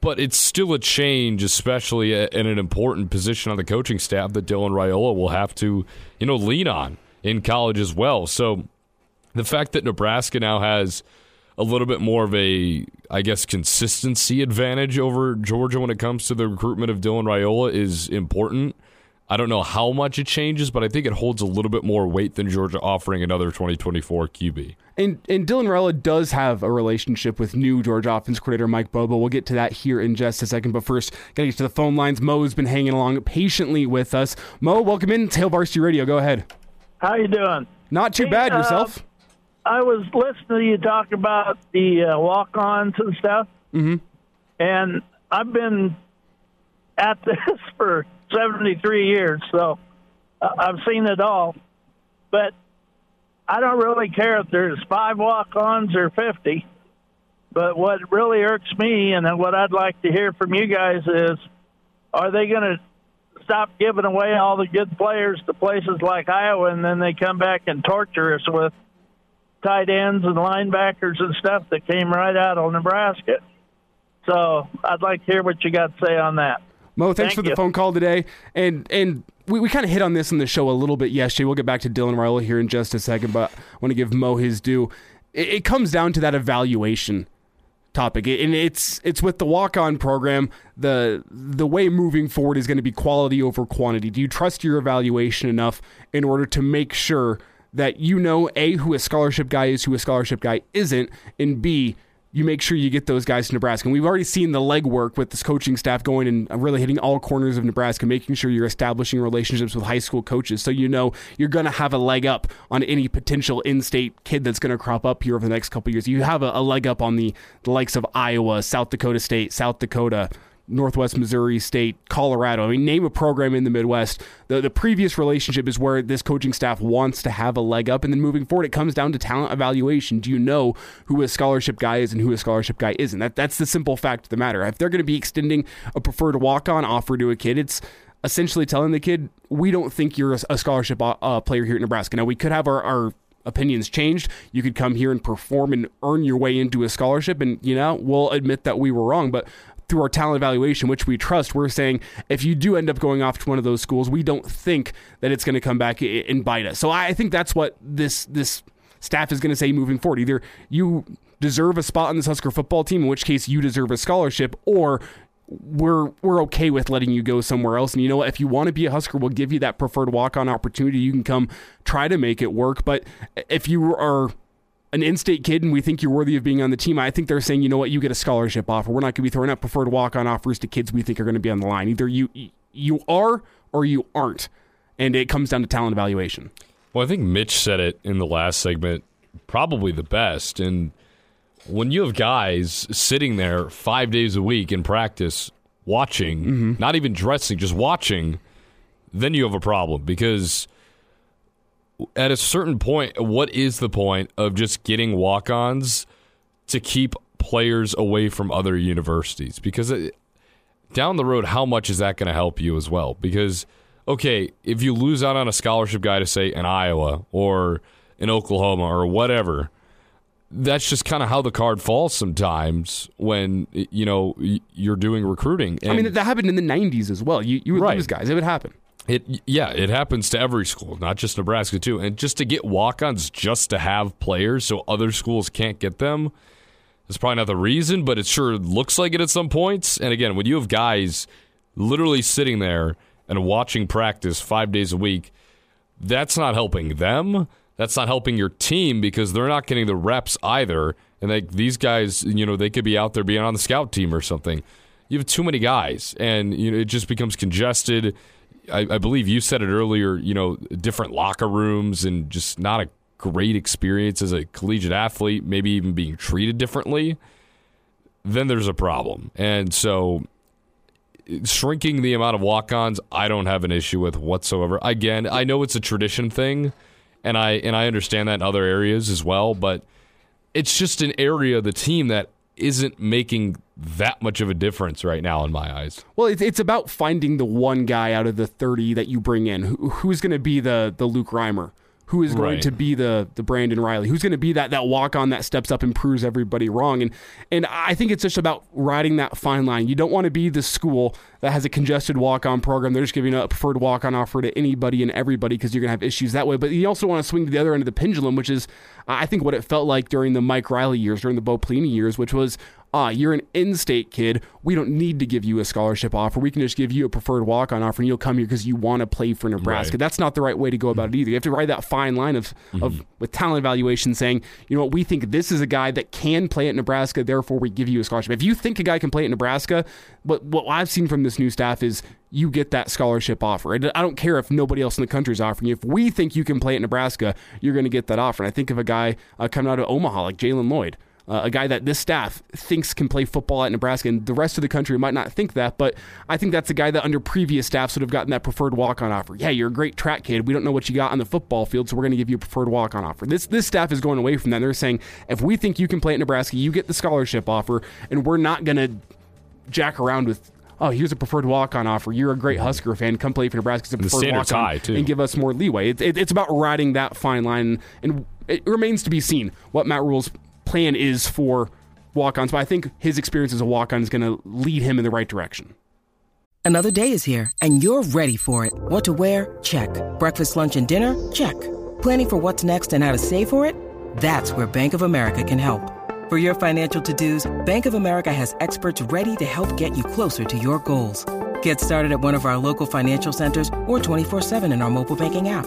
Speaker 2: But it's still a change, especially in an important position on the coaching staff that Dylan Raiola will have to, you know, lean on in college as well. So the fact that Nebraska now has a little bit more of a, I guess, consistency advantage over Georgia when it comes to the recruitment of Dylan Raiola is important. I don't know how much it changes, but I think it holds a little bit more weight than Georgia offering another 2024 QB.
Speaker 1: And and Dylan Raiola does have a relationship with new Georgia offense coordinator Mike Bobo. We'll get to that here in just a second. But first, gotta get to the phone lines. Mo's been hanging along patiently with us. Mo, welcome in. Hail Varsity Radio. Go ahead.
Speaker 8: How you doing?
Speaker 1: Not too
Speaker 8: Hey,
Speaker 1: bad.
Speaker 8: uh,
Speaker 1: Yourself?
Speaker 8: I was listening to you talk about the uh, walk-ons and stuff,
Speaker 1: Mm-hmm.
Speaker 8: and I've been at this for 73 years, so I've seen it all. But I don't really care if there's five walk-ons or 50. But what really irks me, and what I'd like to hear from you guys is, are they going to stop giving away all the good players to places like Iowa, and then they come back and torture us with tight ends and linebackers and stuff that came right out of Nebraska. So I'd like to hear what you got to say on that.
Speaker 1: Mo, thanks
Speaker 8: Thank
Speaker 1: for the
Speaker 8: you.
Speaker 1: phone call today. And and we, we kind of hit on this in the show a little bit yesterday. We'll get back to Dylan Raiola here in just a second, but I want to give Mo his due. It, it comes down to that evaluation topic, and it's it's with the walk on program. The the way moving forward is going to be quality over quantity. Do you trust your evaluation enough in order to make sure that you know a who a scholarship guy is, who a scholarship guy isn't, and b you make sure you get those guys to Nebraska. And we've already seen the legwork with this coaching staff going and really hitting all corners of Nebraska, making sure you're establishing relationships with high school coaches so you know you're going to have a leg up on any potential in state kid that's going to crop up here over the next couple years. You have a, a leg up on the, the likes of Iowa, South Dakota State, South Dakota. Northwest Missouri State, Colorado. I mean, name a program in the Midwest. The the previous relationship is where this coaching staff wants to have a leg up, and then moving forward, it comes down to talent evaluation. Do you know who a scholarship guy is and who a scholarship guy isn't? That that's the simple fact of the matter. If they're going to be extending a preferred walk on offer to a kid, it's essentially telling the kid, we don't think you're a, scholarship uh, uh, player here at Nebraska. Now we could have our, our opinions changed. You could come here and perform and earn your way into a scholarship, and you know we'll admit that we were wrong, but through our talent evaluation, which we trust, we're saying if you do end up going off to one of those schools, we don't think that it's going to come back and bite us. So I think that's what this this staff is going to say moving forward. Either you deserve a spot on this Husker football team, in which case you deserve a scholarship, or we're we're okay with letting you go somewhere else. And you know what? If you want to be a Husker, we'll give you that preferred walk on opportunity. You can come try to make it work. But if you are an in-state kid and we think you're worthy of being on the team, I think they're saying, you know what, you get a scholarship offer. We're not going to be throwing out preferred walk-on offers to kids we think are going to be on the line. Either you you are or you aren't, and it comes down to talent evaluation.
Speaker 2: Well, I think Mitch said it in the last segment, probably the best. And when you have guys sitting there five days a week in practice, watching, mm-hmm. not even dressing, just watching, then you have a problem because at a certain point, what is the point of just getting walk ons to keep players away from other universities? Because it, down the road, how much is that going to help you as well? Because, okay, if you lose out on a scholarship guy to, say, in Iowa or in Oklahoma or whatever, that's just kind of how the card falls sometimes when you know you're doing recruiting.
Speaker 1: I mean, that happened in the '90s as well. You you would
Speaker 2: Right.
Speaker 1: lose guys; it would happen.
Speaker 2: It yeah, it happens to every school, not just Nebraska too. And just to get walk-ons, just to have players, so other schools can't get them, is probably not the reason, but it sure looks like it at some points. And again, when you have guys literally sitting there and watching practice five days a week, that's not helping them. That's not helping your team because they're not getting the reps either. And like these guys, you know, they could be out there being on the scout team or something. You have too many guys, and you know it just becomes congested. I, I believe you said it earlier. You know, different locker rooms and just not a great experience as a collegiate athlete. Maybe even being treated differently. Then there's a problem, and so shrinking the amount of walk-ons, I don't have an issue with whatsoever. Again, I know it's a tradition thing, and I and I understand that in other areas as well, but it's just an area of the team that isn't making that much of a difference right now in my eyes.
Speaker 1: Well, it's, it's about finding the one guy out of the 30 that you bring in. Who, who's going to be the, the Luke Reimer? Who is going
Speaker 2: Right.
Speaker 1: to be the the Brandon Reilly? Who's going to be that that walk on that steps up and proves everybody wrong? And and I think it's just about riding that fine line. You don't want to be the school that has a congested walk on program. They're just giving a preferred walk on offer to anybody and everybody because you're going to have issues that way. But you also want to swing to the other end of the pendulum, which is I think what it felt like during the Mike Riley years, during the Bo Pelini years, which was ah, you're an in-state kid. We don't need to give you a scholarship offer. We can just give you a preferred walk-on offer, and you'll come here because you want to play for Nebraska.
Speaker 2: Right.
Speaker 1: That's not the right way to go about it either. You have to ride that fine line of, of with talent evaluation, saying, you know what, we think this is a guy that can play at Nebraska, therefore we give you a scholarship. If you think a guy can play at Nebraska, what what I've seen from this new staff is you get that scholarship offer. And I don't care if nobody else in the country is offering you. If we think you can play at Nebraska, you're going to get that offer. And I think of a guy uh, coming out of Omaha like Jaylen Lloyd uh, a guy that this staff thinks can play football at Nebraska, and the rest of the country might not think that. But I think that's a guy that under previous staffs would have gotten that preferred walk-on offer. Yeah, you're a great track kid. We don't know what you got on the football field, so we're going to give you a preferred walk-on offer. This this staff is going away from that. They're saying if we think you can play at Nebraska, you get the scholarship offer, and we're not going to jack around with. Oh, here's a preferred walk-on offer. You're a great Husker fan. Come play for Nebraska. A preferred walk-on and give us more leeway. It, it, it's about riding that fine line, and it remains to be seen what Matt Rhule's plan is for walk-ons, but I think his experience as a walk-on is going to lead him in the right direction.
Speaker 9: Another day is here, and you're ready for it. What to wear? Check. Breakfast, lunch, and dinner? Check. Planning for what's next and how to save for it? That's where Bank of America can help. For your financial to-dos, Bank of America has experts ready to help get you closer to your goals. Get started at one of our local financial centers or 24-7 in our mobile banking app.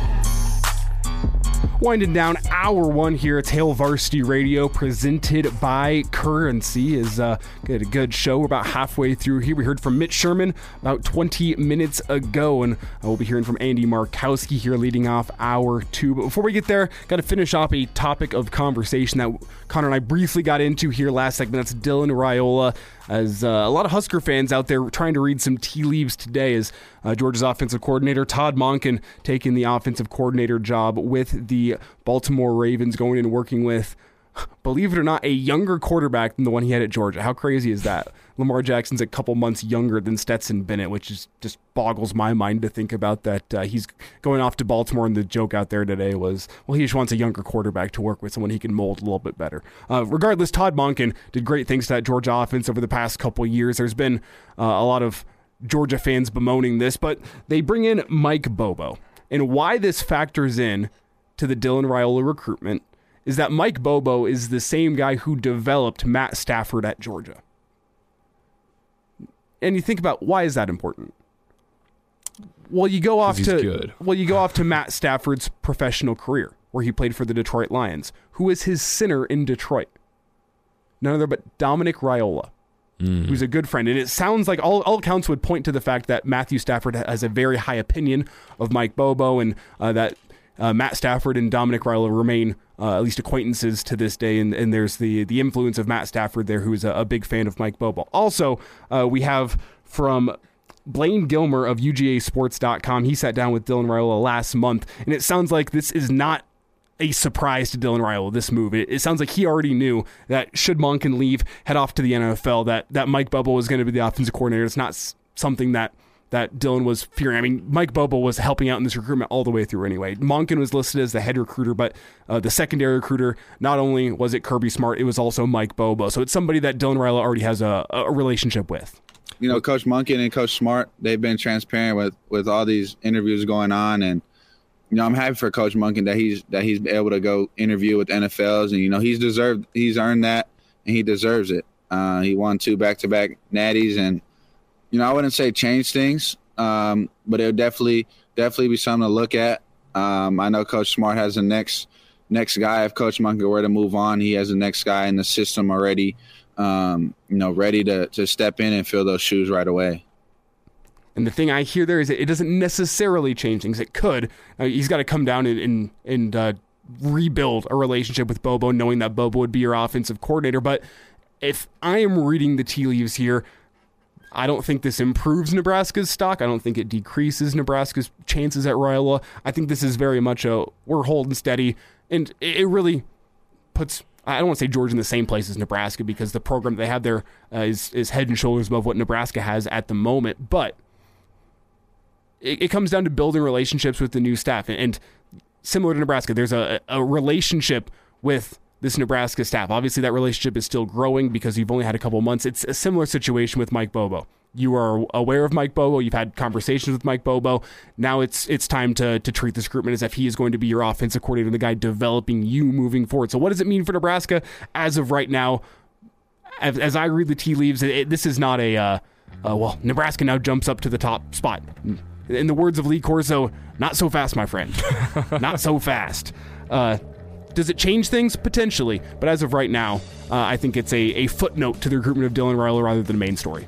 Speaker 1: Winding down hour one here at Hail Varsity Radio, presented by Currency, is uh, good, a good show. We're about halfway through here. We heard from Mitch Sherman about 20 minutes ago, and we'll be hearing from Andy Markowski here leading off hour two. But before we get there, got to finish off a topic of conversation that Connor and I briefly got into here last segment. That's Dylan Raiola as uh, a lot of Husker fans out there trying to read some tea leaves today as uh, Georgia's offensive coordinator Todd Monken taking the offensive coordinator job with the Baltimore Ravens, going and working with, believe it or not, a younger quarterback than the one he had at Georgia. How crazy is that? Lamar Jackson's a couple months younger than Stetson Bennett, which is just boggles my mind to think about that uh, he's going off to Baltimore. And the joke out there today was, well, he just wants a younger quarterback to work with, someone he can mold a little bit better. Uh, regardless, Todd Monken did great things to that Georgia offense over the past couple years. There's been uh, a lot of Georgia fans bemoaning this, but they bring in Mike Bobo. And why this factors in to the Dylan Raiola recruitment is that Mike Bobo is the same guy who developed Matt Stafford at Georgia. And you think about why is that important? Well, you go off to
Speaker 2: good.
Speaker 1: well, you go off to Matt Stafford's professional career, where he played for the Detroit Lions. Who is his center in Detroit? None other but Dominic Raiola, who's a good friend. And it sounds like all, all accounts would point to the fact that Matthew Stafford has a very high opinion of Mike Bobo, and uh, that uh, Matt Stafford and Dominic Raiola remain uh, at least acquaintances to this day. And, and there's the the influence of Matt Stafford there, who is a, a big fan of Mike Bobo. Also, uh, we have from Blayne Gilmer of UGASports.com. He sat down with Dylan Raiola last month, and it sounds like this is not a surprise to Dylan Raiola, this move. It, it sounds like he already knew that should Monken leave, head off to the NFL, that, that Mike Bobo was going to be the offensive coordinator. It's not something that that Dylan was fearing. I mean, Mike Bobo was helping out in this recruitment all the way through anyway. Monken was listed as the head recruiter, but uh, the secondary recruiter, not only was it Kirby Smart, it was also Mike Bobo. So it's somebody that Dylan Raiola already has a, a relationship with.
Speaker 10: you know, Coach Monken and Coach Smart, they've been transparent with with all these interviews going on, and you know, I'm happy for Coach Monken that he's that he's able to go interview with NFLs, and you know, he's deserved, he's earned that, and he deserves it. Uh, he won two back to back natties, and you know, I wouldn't say change things, um, but it would definitely definitely be something to look at. Um, I know Coach Smart has the next next guy. If Coach Monken were to move on, he has the next guy in the system already um, you know, ready to, to step in and fill those shoes right away.
Speaker 1: And the thing I hear there is it doesn't necessarily change things. It could. Uh, he's got to come down and and, and uh, rebuild a relationship with Bobo, knowing that Bobo would be your offensive coordinator. But if I am reading the tea leaves here, I don't think this improves Nebraska's stock. I don't think it decreases Nebraska's chances at Raiola. I think this is very much a we're holding steady, and it it really puts. I don't want to say Georgia in the same place as Nebraska because the program they have there uh, is is head and shoulders above what Nebraska has at the moment. But it, it comes down to building relationships with the new staff, and, and similar to Nebraska, there's a, a relationship with this Nebraska staff. Obviously, that relationship is still growing because you've only had a couple months. It's a similar situation with Mike Bobo. You are aware of Mike Bobo. You've had conversations with Mike Bobo. Now it's it's time to to treat this recruitment as if he is going to be your offensive coordinator, the guy developing you moving forward. So, what does it mean for Nebraska as of right now? As, as I read the tea leaves, it, this is not a uh, uh, well. Nebraska now jumps up to the top spot. In the words of Lee Corso, not so fast, my friend. not so fast. Uh, does it change things? Potentially. But as of right now, uh, I think it's a, a footnote to the recruitment of Dylan Raiola rather than a main story.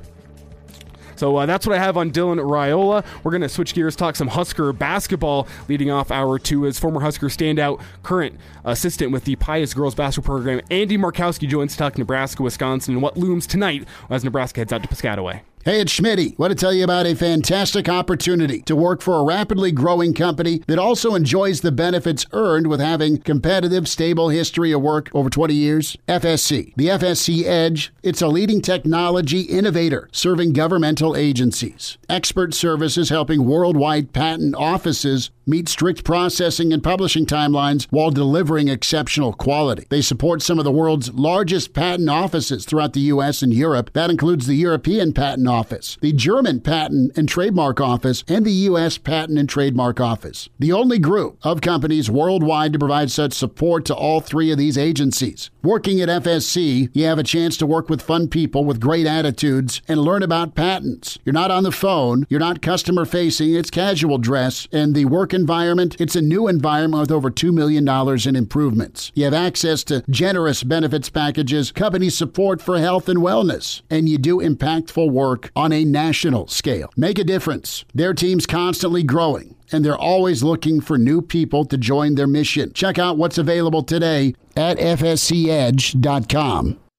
Speaker 1: So uh, that's what I have on Dylan Raiola. We're going to switch gears, talk some Husker basketball leading off hour two as former Husker standout, current assistant with the Pius girls basketball program, Andy Markowski joins to talk Nebraska, Wisconsin, and what looms tonight as Nebraska heads out to Piscataway.
Speaker 11: Hey, it's Schmitty. Want to tell you about a fantastic opportunity to work for a rapidly growing company that also enjoys the benefits earned with having competitive, stable history of work over 20 years. FSC. The FSC Edge. It's a leading technology innovator serving governmental agencies. Expert services helping worldwide patent offices meet strict processing and publishing timelines while delivering exceptional quality. They support some of the world's largest patent offices throughout the U.S. and Europe. That includes the European Patent Office, the German Patent and Trademark Office, and the U.S. Patent and Trademark Office. The only group of companies worldwide to provide such support to all three of these agencies. Working at FSC, you have a chance to work with fun people with great attitudes and learn about patents. You're not on the phone, you're not customer facing, it's casual dress, and the work environment, it's a new environment with over $2 million in improvements. You have access to generous benefits packages, company support for health and wellness, and you do impactful work on a national scale. Make a difference. Their team's constantly growing and they're always looking for new people to join their mission. Check out what's available today at fscedge.com.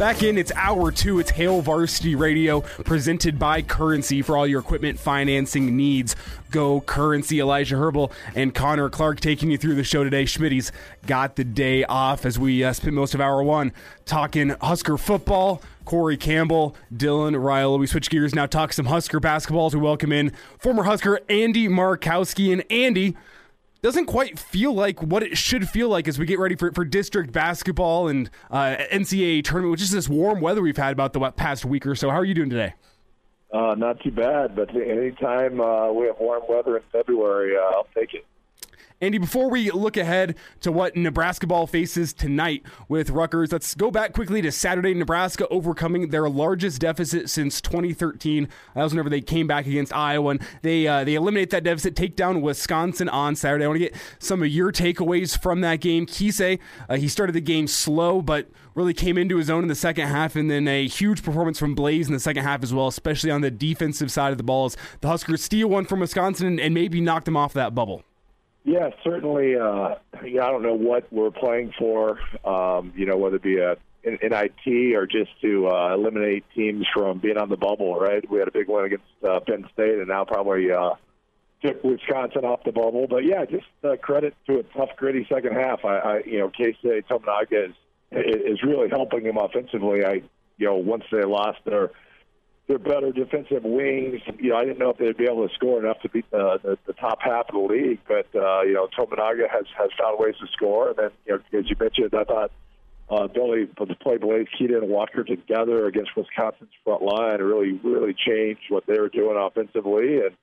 Speaker 1: Back in, it's hour two. It's Hail Varsity Radio, presented by Currency for all your equipment financing needs. Go Currency. Elijah Herbal and Connor Clark taking you through the show today. Schmitty's got the day off as we uh, spent most of hour one talking Husker football. Corey Campbell, Dylan Raiola. We switch gears now, talk some Husker basketball as we welcome in former Husker Andy Markowski. And Andy, doesn't quite feel like what it should feel like as we get ready for, for district basketball and uh, NCAA tournament, which is this warm weather we've had about the past week or so. How are you doing today?
Speaker 12: Uh, not too bad, but anytime uh, we have warm weather in February, uh, I'll take it.
Speaker 1: Andy, before we look ahead to what Nebraska ball faces tonight with Rutgers, let's go back quickly to Saturday. Nebraska overcoming their largest deficit since 2013. That was whenever they came back against Iowa, and they uh, they eliminate that deficit, take down Wisconsin on Saturday. I want to get some of your takeaways from that game. Keisei, uh, he started the game slow, but really came into his own in the second half, and then a huge performance from Blaise in the second half as well, especially on the defensive side of the balls. The Huskers steal one from Wisconsin and, and maybe knock them off that bubble.
Speaker 12: Yeah, certainly. Uh, yeah, I don't know what we're playing for. Um, you know, whether it be a in, IT or just to uh, eliminate teams from being on the bubble. Right? We had a big win against uh, Penn State, and now probably uh, took Wisconsin off the bubble. But yeah, just uh, credit to a tough, gritty second half. I, I you know, Keisei Tominaga is is really helping them offensively. I, you know, once they lost their their better defensive wings. You know, I didn't know if they'd be able to score enough to beat the, the, the top half of the league, but uh, you know, Tominaga has has found ways to score. And then, you know, as you mentioned, I thought uh, Billy play Blaise Keita and Walker together against Wisconsin's front line really really changed what they were doing offensively. And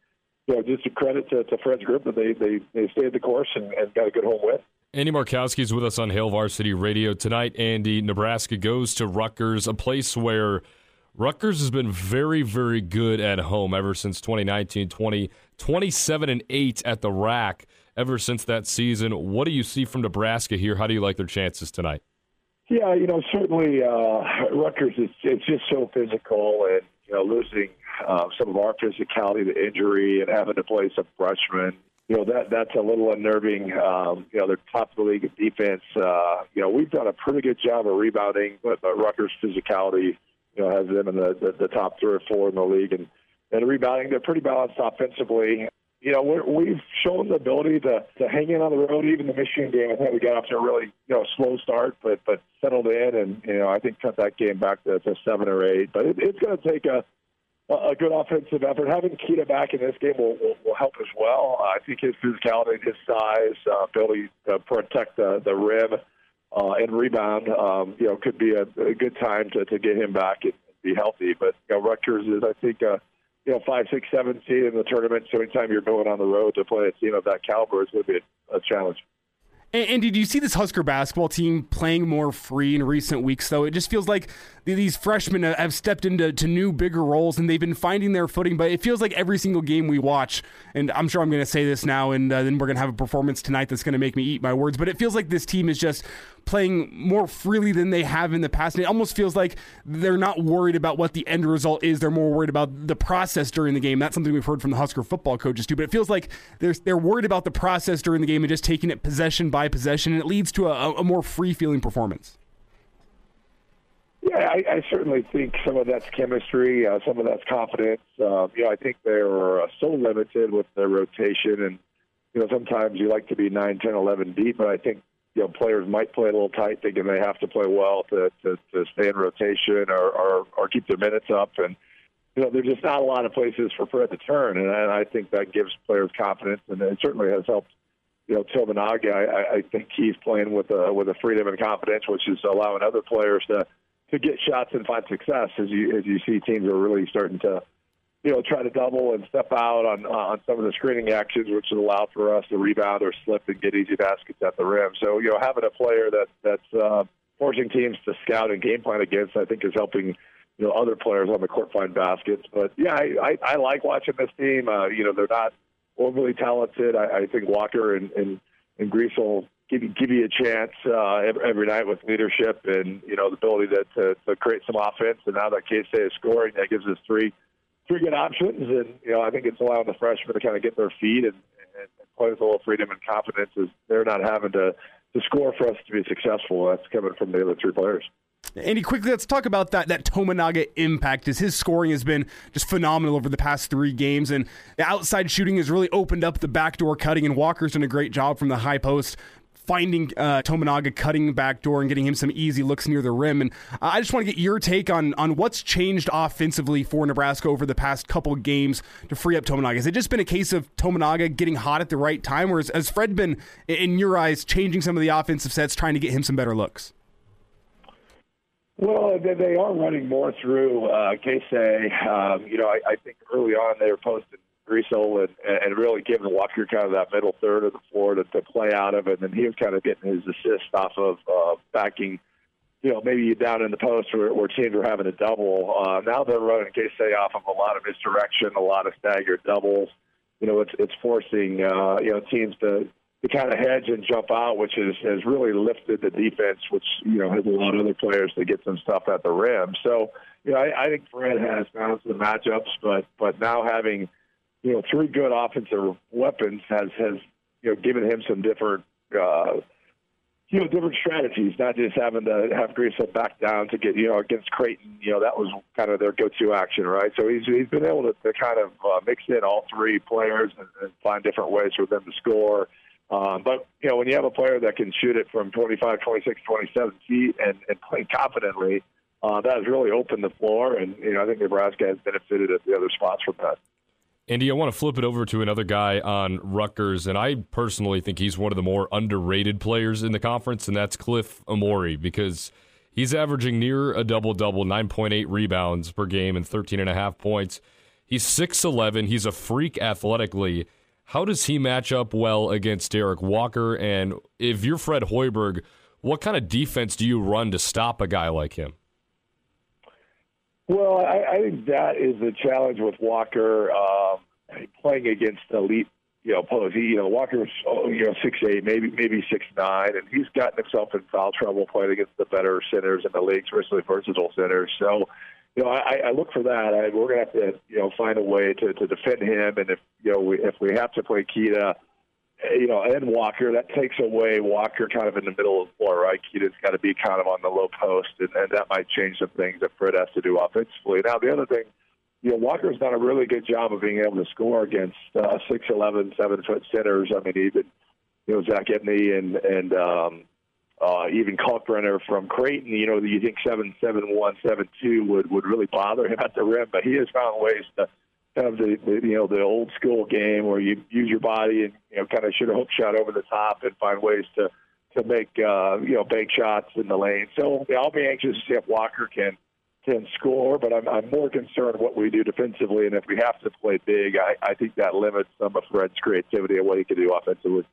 Speaker 12: you know, just a credit to, to Fred's group that they they they stayed the course and, and got a good home win.
Speaker 2: Andy Markowski is with us on Hail Varsity Radio tonight. Andy, Nebraska goes to Rutgers, a place where Rutgers has been very, very good at home ever since 2019 20, 27 and 8 at the RAC ever since that season. What do you see from Nebraska here? How do you like their chances tonight?
Speaker 12: Yeah, you know, certainly uh, Rutgers is it's just so physical, and you know, losing uh, some of our physicality to injury and having to play some freshmen, you know, that that's a little unnerving. Um, you know, they're top of the league in defense. Uh, you know, we've done a pretty good job of rebounding, but, but Rutgers' physicality you know, has them in the, the, the top three or four in the league. And, and rebounding, they're pretty balanced offensively. You know, we're, we've shown the ability to, to hang in on the road. Even the Michigan game, I think we got off to a really you know slow start, but but settled in, and you know I think cut that game back to, to seven or eight. But it, it's going to take a a good offensive effort. Having Keita back in this game will, will, will help as well. I think his physicality, his size, uh, ability to protect the, the rim, uh, and rebound, um, you know, could be a, a good time to, to get him back and be healthy. But you know, Rutgers is, I think, uh, you know, five, six, seven seed in the tournament. So anytime you're going on the road to play a team of that caliber, it's going to be a, a challenge.
Speaker 1: And, and, did you see this Husker basketball team playing more free in recent weeks? Though it just feels like these freshmen have stepped into to new, bigger roles, and they've been finding their footing. But it feels like every single game we watch, and I'm sure I'm going to say this now, and uh, then we're going to have a performance tonight that's going to make me eat my words. But it feels like this team is just playing more freely than they have in the past. And it almost feels like they're not worried about what the end result is. They're more worried about the process during the game. That's something we've heard from the Husker football coaches too. But it feels like they're they're worried about the process during the game and just taking it possession by possession, and it leads to a, a more free feeling performance.
Speaker 12: Yeah, I, I certainly think some of that's chemistry, uh, some of that's confidence. Uh, you know, I think they're uh, so limited with their rotation, and you know, sometimes you like to be 9, 10, 11 deep, but I think you know players might play a little tight, thinking they have to play well to to, to stay in rotation or, or or keep their minutes up, and you know there's just not a lot of places for Fred to turn, and I, I think that gives players confidence, and it certainly has helped. You know, Tominaga, I, I think he's playing with a with a freedom and confidence, which is allowing other players to to get shots and find success. As you as you see, teams are really starting to you know, try to double and step out on on some of the screening actions, which allowed for us to rebound or slip and get easy baskets at the rim. So, you know, having a player that that's uh, forcing teams to scout and game plan against, I think, is helping you know other players on the court find baskets. But yeah, I I, I like watching this team. Uh, you know, they're not overly talented. I, I think Walker and and, and Griesel give you give you a chance uh, every, every night with leadership and you know the ability to, to to create some offense. And now that State is scoring, that gives us three three good options, and you know I think it's allowing the freshmen to kind of get their feet and, and, and play with a little freedom and confidence as they're not having to to score for us to be successful. That's coming from the other three players.
Speaker 1: Andy, quickly, let's talk about that that Tominaga impact. As his scoring has been just phenomenal over the past three games, and the outside shooting has really opened up the backdoor cutting. And Walker's done a great job from the high post finding uh, Tominaga cutting back door and getting him some easy looks near the rim. And I just want to get your take on on what's changed offensively for Nebraska over the past couple games to free up Tominaga. Has it just been a case of Tominaga getting hot at the right time, or has Fred been, in your eyes, changing some of the offensive sets, trying to get him some better looks?
Speaker 12: Well, they are running more through uh, Keisei. Um, you know, I, I think early on they were posting Griesel and, and really giving Walker kind of that middle third of the floor to, to play out of. And then he was kind of getting his assist off of uh, backing, you know, maybe down in the post where, where teams were having a double. Uh, now they're running Keisei off of a lot of misdirection, a lot of staggered doubles. You know, it's it's forcing uh, you know teams to to kind of hedge and jump out, which has has really lifted the defense, which you know has allowed other players to get some stuff at the rim. So, you know, I, I think Fred has found some matchups, but but now having you know, three good offensive weapons has has you know given him some different uh, you know different strategies. Not just having to have Griesel back down to get you know against Creighton. You know that was kind of their go-to action, right? So he's he's been able to, to kind of uh, mix in all three players and, and find different ways for them to score. Um, but you know when you have a player that can shoot it from 25, 26, 27 feet and, and play confidently. Uh, that has really opened the floor, and you know I think Nebraska has benefited at the other spots from that.
Speaker 2: Andy, I want to flip it over to another guy on Rutgers, and I personally think he's one of the more underrated players in the conference, and that's Cliff Omoruyi because he's averaging near a double double, 9.8 rebounds per game and 13.5 points. He's 6'11, he's a freak athletically. How does he match up well against Derrick Walker? And if you're Fred Hoiberg, what kind of defense do you run to stop a guy like him?
Speaker 12: Well, I, I think that is the challenge with Walker um, playing against elite, you know, opponents. He, you know, Walker's oh, you know six eight, maybe maybe six nine, and he's gotten himself in foul trouble playing against the better centers in the league, especially versatile centers. So, you know, I, I look for that. I, we're to have to, you know, find a way to, to defend him, and if you know, we, if we have to play Keita you know, and Walker, that takes away Walker kind of in the middle of the floor, right? Keita's got to be kind of on the low post, and, and that might change some things that Fred has to do offensively. Now, the other thing, you know, Walker's done a really good job of being able to score against uh, 6'11", 7-foot centers. I mean, even, you know, Zach Edey and, and um, uh, even Kalkbrenner from Creighton, you know, you think seven seven one seven two would, would really bother him at the rim, but he has found ways to – of the, the you know the old school game where you use your body and you know kind of shoot a hook shot over the top and find ways to to make uh, you know bank shots in the lane. So yeah, I'll be anxious to see if Walker can can score, but I'm, I'm more concerned what we do defensively, and if we have to play big, I, I think that limits some of Fred's creativity and what he can do offensively.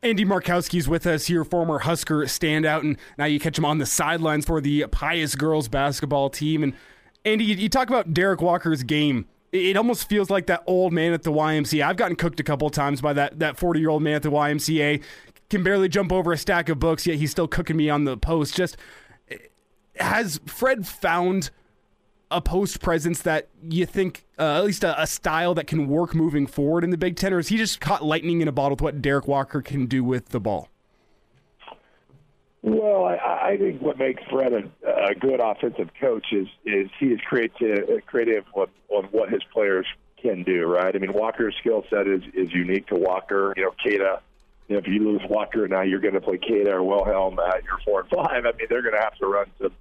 Speaker 1: Andy Markowski's with us here, former Husker standout, and now you catch him on the sidelines for the Pius girls basketball team. And Andy, you talk about Derrick Walker's game. It almost feels like that old man at the YMCA. I've gotten cooked a couple times by that that 40 year old man at the YMCA. Can barely jump over a stack of books, yet he's still cooking me on the post. Just has Fred found a post presence that you think, uh, at least a, a, style that can work moving forward in the Big Ten, or is he just caught lightning in a bottle with what Derrick Walker can do with the ball?
Speaker 12: Well, I, I think what makes Fred a, a good offensive coach is is he is creative, creative on, on what his players can do. Right? I mean, Walker's skill set is is unique to Walker. You know, Keita. You know, if you lose Walker now, you're going to play Keita or Wilhelm at your four and five. I mean, they're going to have to run some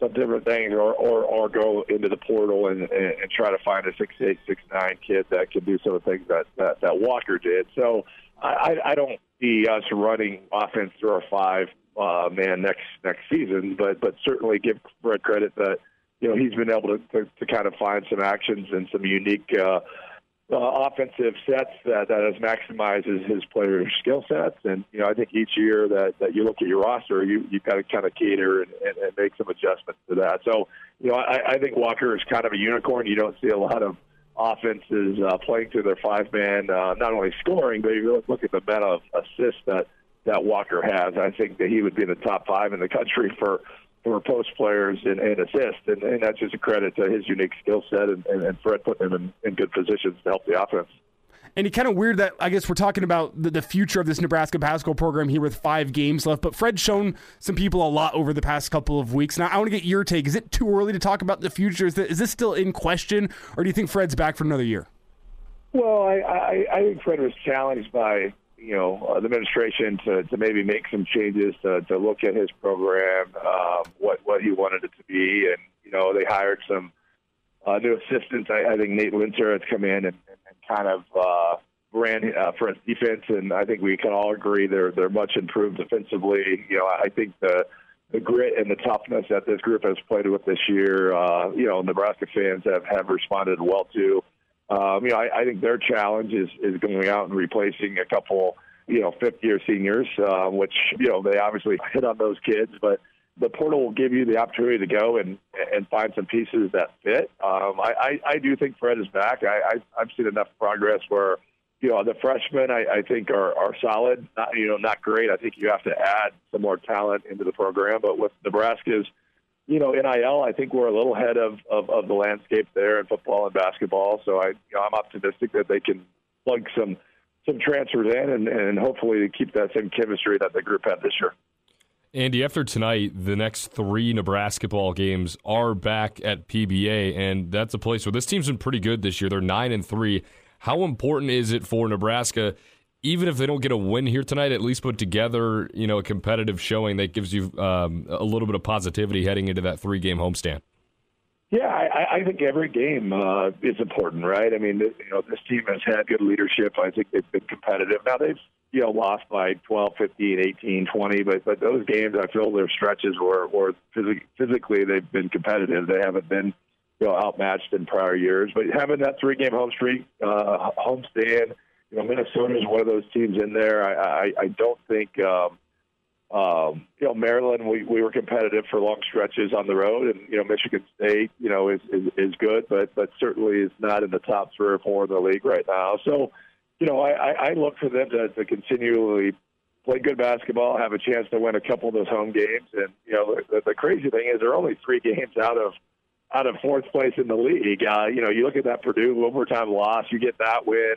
Speaker 12: some different things, or or, or go into the portal and, and, and try to find a six eight six nine kid that can do some of the things that that, that Walker did. So I, I don't see us running offense through our five uh, man next next season, but but certainly give Fred credit that you know he's been able to, to, to kind of find some actions and some unique. Uh, uh, offensive sets that, that has maximizes his player skill sets. And, you know, I think each year that, that you look at your roster, you, you've got to kind of cater and, and, and make some adjustments to that. So, you know, I, I think Walker is kind of a unicorn. You don't see a lot of offenses uh, playing to their five man, uh, not only scoring, but you look at the amount of assists that, that Walker has. I think that he would be in the top five in the country for for post players and, and assist. And, and, that's just a credit to his unique skill set and, and, and Fred putting him in, in, good positions to help the offense.
Speaker 1: And it's kind of weird that I guess we're talking about the, the, future of this Nebraska basketball program here with five games left. But Fred's shown some people a lot over the past couple of weeks. Now, I want to get your take. Is it too early to talk about the future? Is, that, is this still in question, or do you think Fred's back for another year?
Speaker 12: Well, I, I, I think Fred was challenged by you know uh, the administration to, to maybe make some changes to, to look at his program, um, what what he wanted it to be, and you know they hired some uh, new assistants. I, I think Nate Loenser has come in and, and, kind of uh, ran uh, for his defense, and I think we can all agree they're they're much improved defensively. You know, I think the the grit and the toughness that this group has played with this year, uh, you know, Nebraska fans have have responded well to. Um, you know, I, I think their challenge is is going out and replacing a couple, you know, fifth year seniors, uh, which you know they obviously hit on those kids, but the portal will give you the opportunity to go and and find some pieces that fit. Um, I, I I do think Fred is back. I, I I've seen enough progress where you know the freshmen I, I think are are solid. Not you know not great. I think you have to add some more talent into the program, but with Nebraska's you know, NIL, I think we're a little ahead of, of, of the landscape there in football and basketball. So I, you know, I'm optimistic that they can plug some some transfers in and, and hopefully keep that same chemistry that the group had this year.
Speaker 2: Andy, after tonight, the next three Nebraska ball games are back at PBA, and that's a place where this team's been pretty good this year. They're nine and three. How important is it for Nebraska even if they don't get a win here tonight, at least put together, you know, a competitive showing that gives you um, a little bit of positivity heading into that three game homestand.
Speaker 12: Yeah, I, I think every game uh, is important, right? I mean, you know, this team has had good leadership. I think they've been competitive. Now they've, you know, lost by 12, 15, 18, 20, but but those games, I feel their stretches were, were physically they've been competitive. They haven't been, you know, outmatched in prior years. But having that three game home streak, uh, homestand you know, Minnesota is one of those teams in there. I, I, I don't think, um, um, you know, Maryland, we, we were competitive for long stretches on the road, and you know, Michigan State, you know, is, is is good, but but certainly is not in the top three or four in the league right now. So, you know, I, I look for them to, to continually play good basketball, have a chance to win a couple of those home games, and you know, the, the crazy thing is they're only three games out of out of fourth place in the league. Uh, you know, you look at that Purdue overtime loss, you get that win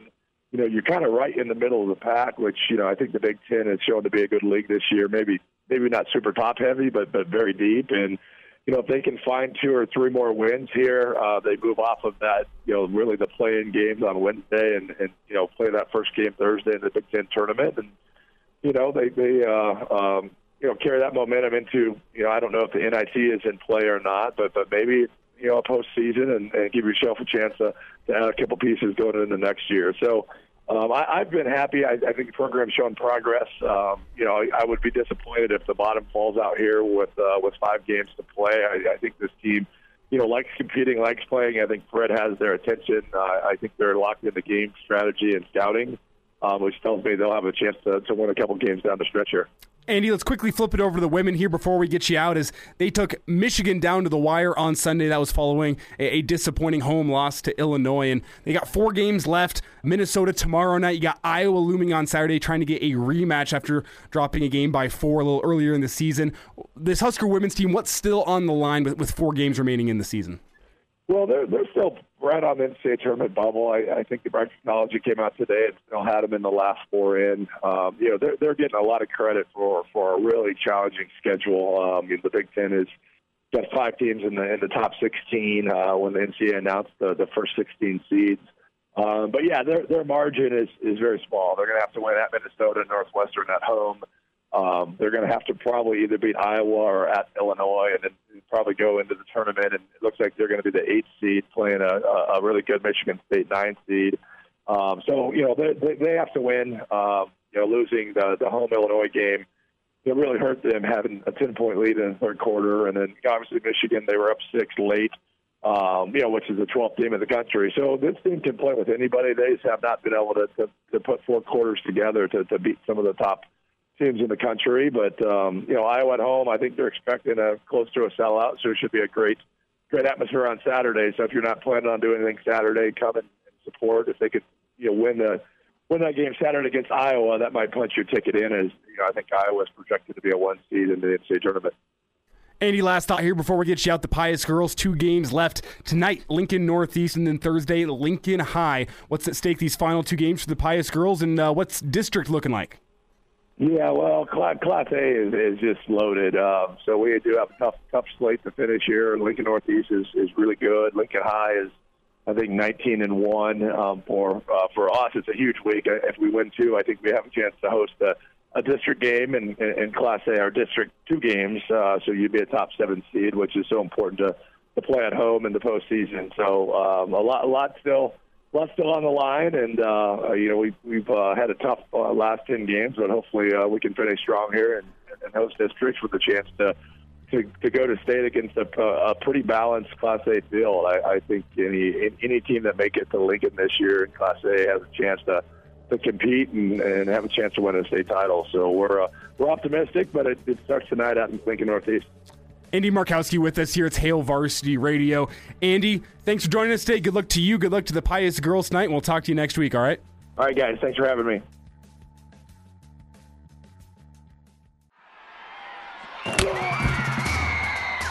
Speaker 12: you know, you're kind of right in the middle of the pack, which, you know, I think the Big Ten has shown to be a good league this year. Maybe, maybe not super top heavy, but, but very deep. And, you know, if they can find two or three more wins here, uh, they move off of that, you know, really the play-in games on Wednesday and, and, you know, play that first game Thursday in the Big Ten tournament. And, you know, they, they, uh, um, you know, carry that momentum into, you know, I don't know if the NIT is in play or not, but, but maybe, you know, postseason and, and give yourself a chance to, to add a couple pieces going into next year. So, um, I, I've been happy. I, I think the program's shown progress. Um, you know, I, I would be disappointed if the bottom falls out here with uh, with five games to play. I, I think this team, you know, likes competing, likes playing. I think Fred has their attention. Uh, I think they're locked in the game strategy and scouting. um, which tells me they'll have a chance to, to win a couple games down the stretch here.
Speaker 1: Andy, let's quickly flip it over to the women here before we get you out. As they took Michigan down to the wire on Sunday, that was following a, a, disappointing home loss to Illinois, and they got four games left. Minnesota tomorrow night. You got Iowa looming on Saturday, trying to get a rematch after dropping a game by four a little earlier in the season. This Husker women's team, what's still on the line with, with four games remaining in the season?
Speaker 12: Well, they're they're still right on the NCAA tournament bubble. I, I think the bracketology came out today and still had them in the last four in. Um, you know, they're they're getting a lot of credit for for a really challenging schedule. Um, you know, the Big Ten is got five teams in the in the top 16 uh, when the NCAA announced the, the first 16 seeds. Um, but yeah, their their margin is is very small. They're going to have to win at Minnesota, Northwestern at home. Um, they're going to have to probably either beat Iowa or at Illinois, and then probably go into the tournament. And it looks like they're going to be the eighth seed, playing a, a really good Michigan State nine seed. Um, so you know they they have to win. Um, you know, losing the the home Illinois game, it really hurt them having a ten point lead in the third quarter, and then obviously Michigan they were up six late. Um, you know, which is the 12th team in the country. So this team can play with anybody. They just have not been able to, to, to put four quarters together to, to beat some of the top teams in the country. But um, you know, Iowa at home, I think they're expecting a close to a sellout, so it should be a great, great atmosphere on Saturday. So if you're not planning on doing anything Saturday, come and, support. If they could, you know, win the win that game Saturday against Iowa, that might punch your ticket in. As you know, I think Iowa is projected to be a one seed in the NCAA tournament.
Speaker 1: Andy, last thought here before we get you out. The Pius girls, two games left tonight. Lincoln Northeast, and then Thursday Lincoln High. What's at stake these final two games for the Pius girls, and uh, what's district looking like?
Speaker 12: Yeah, well, Class, A is, is just loaded. Um, so we do have a tough, tough slate to finish here. Lincoln Northeast is, is really good. Lincoln High is, I think, 19 and one. Um, for uh, for us, it's a huge week. If we win two, I think we have a chance to host a, a district game in, in Class A, our district two games. Uh, so you'd be a top seven seed, which is so important to to play at home in the postseason. So um, a lot, a lot still lot still on the line, and uh, you know we've we've uh, had a tough uh, last ten games, but hopefully uh, we can finish strong here and, and host districts with a chance to to, to go to state against a, a pretty balanced Class A field. I, I think any any team that make it to Lincoln this year in Class A has a chance to to compete and, and have a chance to win a state title. So we're uh, we're optimistic, but it, it starts tonight out in Lincoln Northeast.
Speaker 1: Andy Markowski with us here. It's Hail Varsity Radio. Andy, thanks for joining us today. Good luck to you. Good luck to the Pius girls tonight. And we'll talk to you next week, all right?
Speaker 12: All right, guys. Thanks for having me.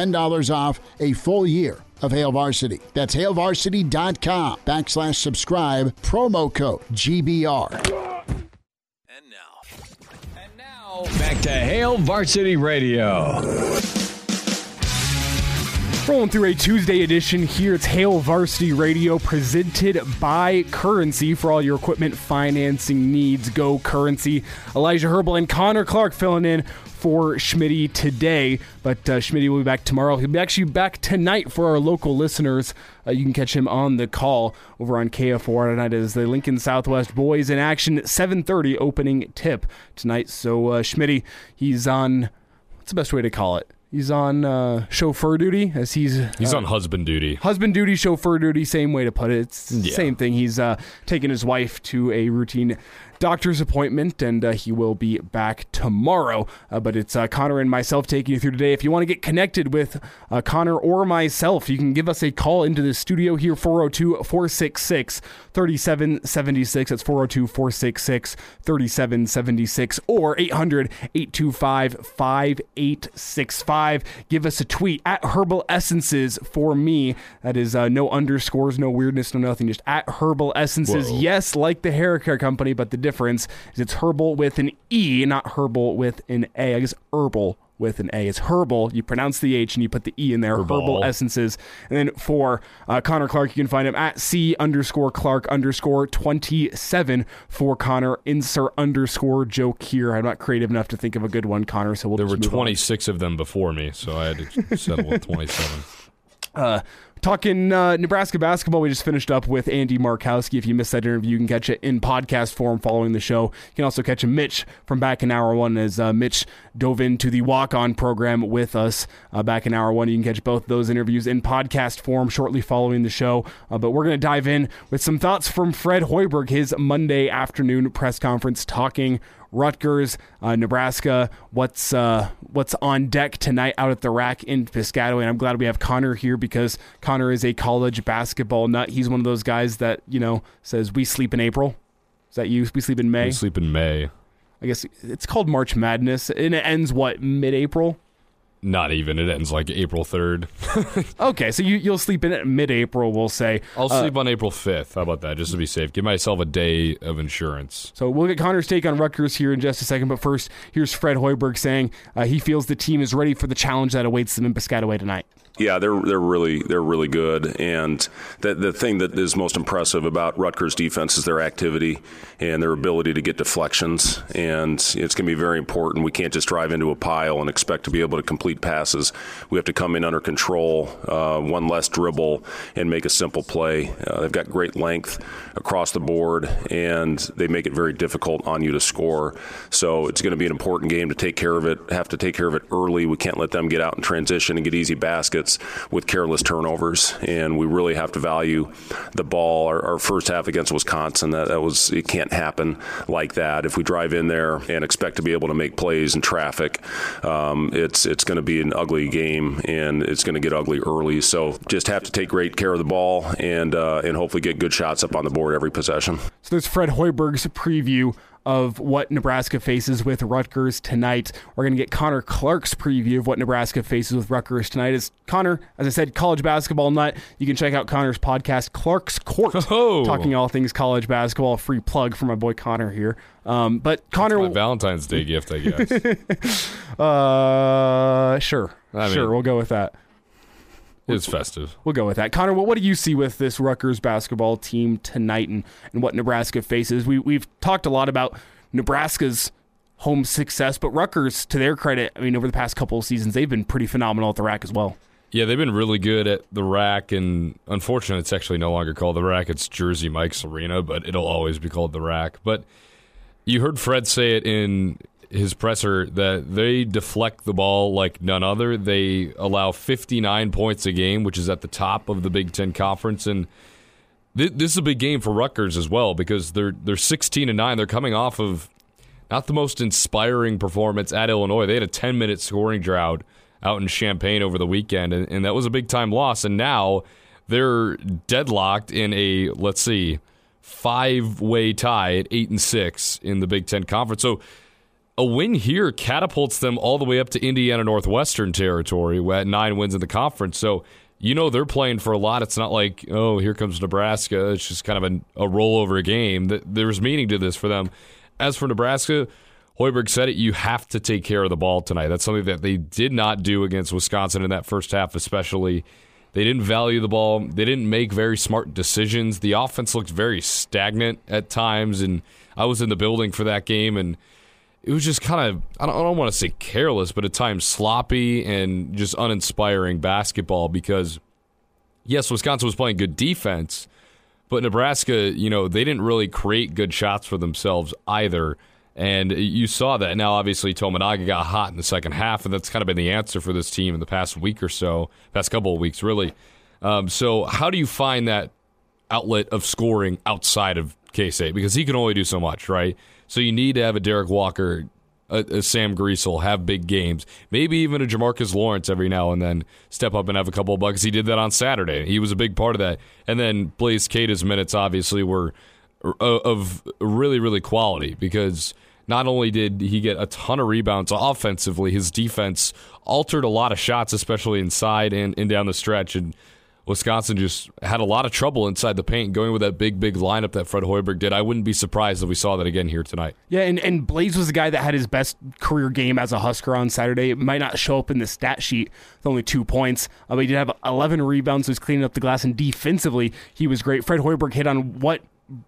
Speaker 11: $10 off a full year of Hail Varsity. That's hailvarsity.com backslash subscribe, promo code GBR.
Speaker 7: And now. And now, back to Hail Varsity Radio.
Speaker 1: Rolling through a Tuesday edition here. It's Hail Varsity Radio presented by Currency for all your equipment financing needs. Go Currency. Elijah Herbel and Connor Clark filling in for Schmitty today, but uh, Schmitty will be back tomorrow. He'll be actually back tonight for our local listeners. Uh, you can catch him on the call over on KFOR tonight as the Lincoln Southwest boys in action. 7:30 opening tip tonight. So uh, Schmitty, he's on. What's the best way to call it? He's on uh, chauffeur duty as he's
Speaker 2: he's
Speaker 1: uh,
Speaker 2: on husband duty.
Speaker 1: Husband duty, chauffeur duty, same way to put it. It's
Speaker 2: Yeah.
Speaker 1: same thing. He's uh, taking his wife to a routine doctor's appointment, and uh, he will be back tomorrow. Uh, but it's uh, Connor and myself taking you through today. If you want to get connected with uh, Connor or myself, you can give us a call into the studio here 402 466 3776. That's 402 466 3776 or 800 825 5865. Give us a tweet at Herbal Essences for me. That is uh, no underscores, no weirdness, no nothing. Just at Herbal Essences.
Speaker 2: Whoa.
Speaker 1: Yes, like the hair care company, but the difference is it's herbal with an E, not herbal with an A. I guess herbal with an A. It's Herbal. You pronounce the H and you put the E in there.
Speaker 2: Herbal.
Speaker 1: Herbal Essences. And then for uh, Connor Clark, you can find him at C underscore Clark underscore 27 for Connor. Insert underscore joke here. I'm not creative enough to think of a good one, Connor, so we'll
Speaker 2: There were
Speaker 1: just move on.
Speaker 2: 26 of them before me, so I had to settle with 27.
Speaker 1: Uh, talking uh, Nebraska basketball, we just finished up with Andy Markowski. If you missed that interview, you can catch it in podcast form following the show. You can also catch a Mitch from back in hour one as uh, Mitch dove into the walk on program with us uh, back in hour one. You can catch both those interviews in podcast form shortly following the show. Uh, but we're going to dive in with some thoughts from Fred Hoiberg, his Monday afternoon press conference, talking Rutgers, uh, Nebraska. What's uh, what's on deck tonight out at the RAC in Piscataway? And I'm glad we have Connor here because Connor is a college basketball nut. He's one of those guys that you know says we sleep in April. Is that you? We sleep in May.
Speaker 2: We sleep in May.
Speaker 1: I guess it's called March Madness, and it ends what mid-April.
Speaker 2: Not even. It ends like April 3rd.
Speaker 1: Okay, so you you'll sleep in it mid-April. We'll say.
Speaker 2: I'll
Speaker 1: Uh,
Speaker 2: sleep on April 5th. How about that? Just to be safe. Give myself a day of insurance.
Speaker 1: So we'll get Connor's take on Rutgers here in just a second. But first, here's Fred Hoiberg saying uh, he feels the team is ready for the challenge that awaits them in Piscataway tonight.
Speaker 13: Yeah, they're they're really they're really good, and the the thing that is most impressive about Rutgers defense is their activity and their ability to get deflections, and it's going to be very important. We can't just drive into a pile and expect to be able to complete passes. We have to come in under control, uh, one less dribble, and make a simple play. Uh, they've got great length across the board, and they make it very difficult on you to score. So it's going to be an important game to take care of it. Have to take care of it early. We can't let them get out in transition and get easy baskets with careless turnovers. And we really have to value the ball. Our, our first half against Wisconsin, that, that was it can't happen like that. If we drive in there and expect to be able to make plays in traffic, um, it's it's going to be an ugly game, and it's going to get ugly early. So just have to take great care of the ball and uh, and hopefully get good shots up on the board every possession.
Speaker 1: So there's Fred Hoiberg's preview of what Nebraska faces with Rutgers tonight. We're going to get Connor Clark's preview of what Nebraska faces with Rutgers tonight. As Connor, as I said, college basketball nut. You can check out Connor's podcast, Clark's Court, talking all things college basketball. Free plug for my boy Connor here. Um, but Connor,
Speaker 2: My Valentine's Day gift, I guess.
Speaker 1: uh, sure,
Speaker 2: I mean-
Speaker 1: sure, we'll go with that.
Speaker 2: It's festive.
Speaker 1: We'll go with that. Connor, what, what do you see with this Rutgers basketball team tonight and, and what Nebraska faces? We, we've talked a lot about Nebraska's home success, but Rutgers, to their credit, I mean, over the past couple of seasons, they've been pretty phenomenal at the RAC as well.
Speaker 2: Yeah, they've been really good at the RAC, and unfortunately, it's actually no longer called the RAC. It's Jersey Mike's Arena, but it'll always be called the RAC. But you heard Fred say it in his presser that they deflect the ball like none other. They allow 59 points a game, which is at the top of the Big Ten Conference, and th- this is a big game for Rutgers as well because they're they're 16 and nine. They're coming off of not the most inspiring performance at Illinois. They had a 10 minute scoring drought out in Champaign over the weekend, and, and that was a big time loss. And now they're deadlocked in a let's see five way tie at eight and six in the Big Ten Conference. So a win here catapults them all the way up to Indiana Northwestern territory at nine wins in the conference. So you know they're playing for a lot. It's not like oh here comes Nebraska. It's just kind of a, a rollover game. Th- There's meaning to this for them. As for Nebraska, Hoiberg said it. You have to take care of the ball tonight. That's something that they did not do against Wisconsin in that first half, especially. They didn't value the ball. They didn't make very smart decisions. The offense looked very stagnant at times, and I was in the building for that game, and it was just kind of I don't, I don't want to say careless, but at times sloppy and just uninspiring basketball because yes, Wisconsin was playing good defense, but Nebraska, you know, they didn't really create good shots for themselves either. And you saw that. Now, obviously, Tominaga got hot in the second half, and that's kind of been the answer for this team in the past week or so, past couple of weeks, really. Um, so, how do you find that outlet of scoring outside of Keisei? Because he can only do so much, right? So, you need to have a Derrick Walker, a, a Sam Griesel, have big games, maybe even a Jamarques Lawrence every now and then step up and have a couple of buckets. He did that on Saturday. He was a big part of that. And then Blaise Keita's minutes obviously were uh, of really, really quality because not only did he get a ton of rebounds offensively, his defense altered a lot of shots, especially inside and, and down the stretch. And Wisconsin just had a lot of trouble inside the paint going with that big, big lineup that Fred Hoiberg did. I wouldn't be surprised if we saw that again here tonight.
Speaker 1: Yeah, and, and Blaise was the guy that had his best career game as a Husker on Saturday. It might not show up in the stat sheet with only two points, uh, but he did have 11 rebounds, so he's cleaning up the glass, and defensively, he was great. Fred Hoiberg hit on what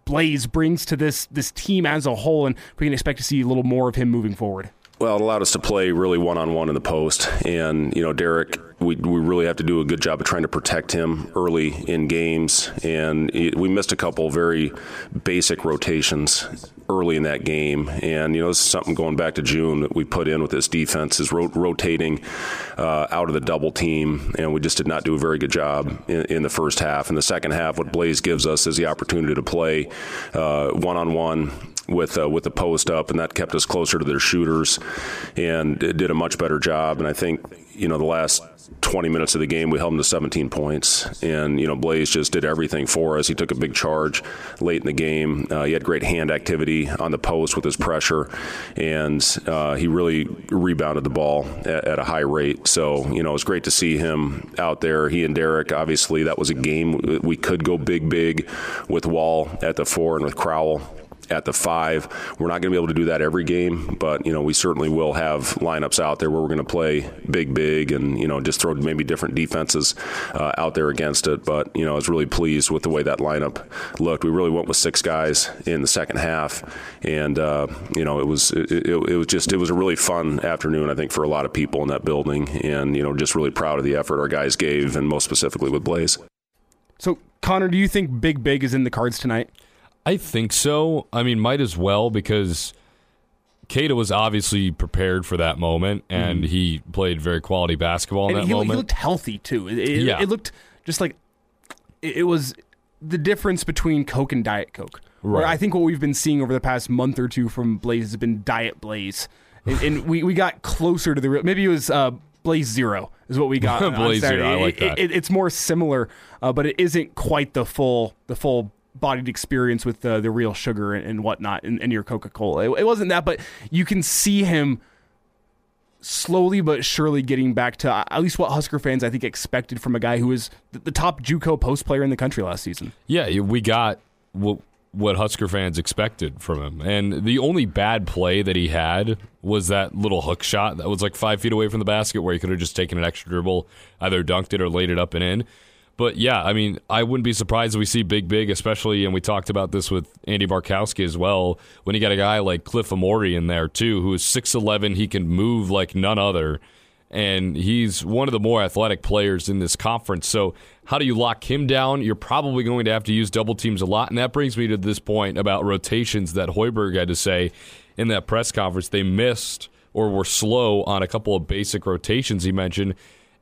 Speaker 1: Blaise brings to this this team as a whole, and we can expect to see a little more of him moving forward.
Speaker 13: Well, it allowed us to play really one on one in the post. And, you know, Derrick, we, we really have to do a good job of trying to protect him early in games. And we missed a couple very basic rotations early in that game. And, you know, this is something going back to June that we put in with this defense is ro- rotating uh, out of the double team. And we just did not do a very good job in, in, the first half. In the second half, what Blaise gives us is the opportunity to play one on one with uh, with the post up, and that kept us closer to their shooters, and did a much better job. And I think you know the last 20 minutes of the game we held them to 17 points, and you know Blaise just did everything for us. He took a big charge late in the game. Uh, he had great hand activity on the post with his pressure, and uh, he really rebounded the ball at, at, a high rate. So you know it was great to see him out there. He and Derrick, obviously, that was a game we could go big, big with Wall at the four and with Crowell at the five. We're not going to be able to do that every game, but you know we certainly will have lineups out there where we're going to play big, big, and you know just throw maybe different defenses uh, out there against it. But you know I was really pleased with the way that lineup looked. We really went with six guys in the second half, and uh, you know it was it, it, it was just it was a really fun afternoon I think for a lot of people in that building, and you know just really proud of the effort our guys gave, and most specifically with Blaise.
Speaker 1: So Connor, do you think Big Big is in the cards tonight?
Speaker 2: I think so. I mean, might as well because Keita was obviously prepared for that moment, and mm. he played very quality basketball in
Speaker 1: and
Speaker 2: that
Speaker 1: he,
Speaker 2: moment.
Speaker 1: He looked healthy too. It, it,
Speaker 2: yeah.
Speaker 1: it looked just like it was the difference between Coke and Diet Coke. Right. I think what we've been seeing over the past month or two from Blaise has been Diet Blaise, and, and we, we got closer to the real. Maybe it was uh, Blaise Zero is what we got.
Speaker 2: Blaise Zero, I like that.
Speaker 1: It, it's more similar, uh, but it isn't quite the full the full bodied experience with the, the real sugar and, and whatnot in, your Coca Cola. It, it, wasn't that, but you can see him slowly but surely getting back to uh, at least what Husker fans I think expected from a guy who was the, the top JUCO post player in the country last season.
Speaker 2: Yeah, we got what what Husker fans expected from him, and the only bad play that he had was that little hook shot that was like five feet away from the basket where he could have just taken an extra dribble, either dunked it or laid it up and in. But yeah, I mean, I wouldn't be surprised if we see Big Big, especially, and we talked about this with Andy Markowski as well, when you got a guy like Cliff Omoruyi in there too, who is 6'11, he can move like none other, and he's one of the more athletic players in this conference. So how do you lock him down? You're probably going to have to use double teams a lot, and that brings me to this point about rotations that Hoiberg had to say in that press conference. They missed or were slow on a couple of basic rotations he mentioned,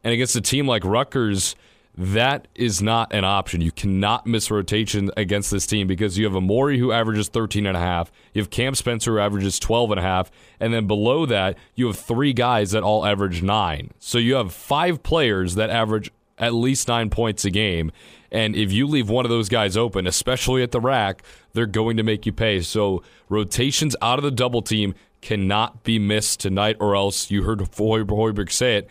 Speaker 2: and against a team like Rutgers – that is not an option. You cannot miss rotation against this team because you have Omoruyi who averages 13 and a half. You have Cam Spencer who averages 12 and a half. And then below that, you have three guys that all average nine. So you have five players that average at least nine points a game. And if you leave one of those guys open, especially at the RAC, they're going to make you pay. So rotations out of the double team cannot be missed tonight, or else you heard Hoiberg say it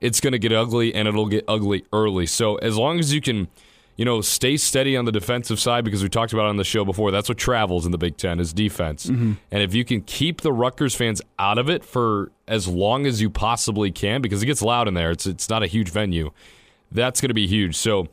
Speaker 2: it's going to get ugly and it'll get ugly early. So as long as you can, you know, stay steady on the defensive side because we talked about on the show before, that's what travels in the Big Ten is defense. Mm-hmm. And if you can keep the Rutgers fans out of it for as long as you possibly can, because it gets loud in there, it's it's not a huge venue. That's going to be huge. So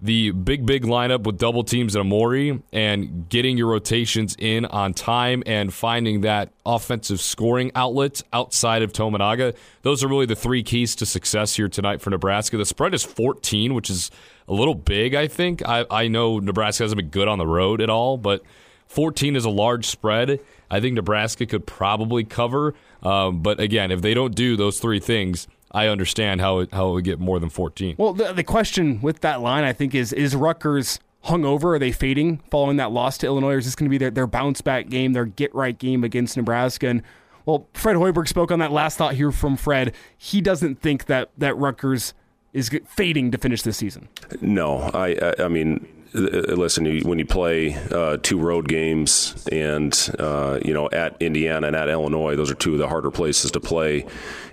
Speaker 2: the big, big lineup with double teams and Amori and getting your rotations in on time and finding that offensive scoring outlet outside of Tominaga. Those are really the three keys to success here tonight for Nebraska. The spread is 14, which is a little big, I think. I, I know Nebraska hasn't been good on the road at all, but 14 is a large spread. I think Nebraska could probably cover. Um, but again, if they don't do those three things, I understand how it, how it would get more than 14.
Speaker 1: Well, the, the question with that line, I think, is is Rutgers hungover? Are they fading following that loss to Illinois? Or is this going to be their, their bounce back game, their get right game against Nebraska? And well, Fred Hoiberg spoke on that last thought here from Fred. He doesn't think that that Rutgers is fading to finish this season.
Speaker 13: No, I I mean uh, listen, you, when you play uh, two road games and uh, you know at Indiana and at Illinois, those are two of the harder places to play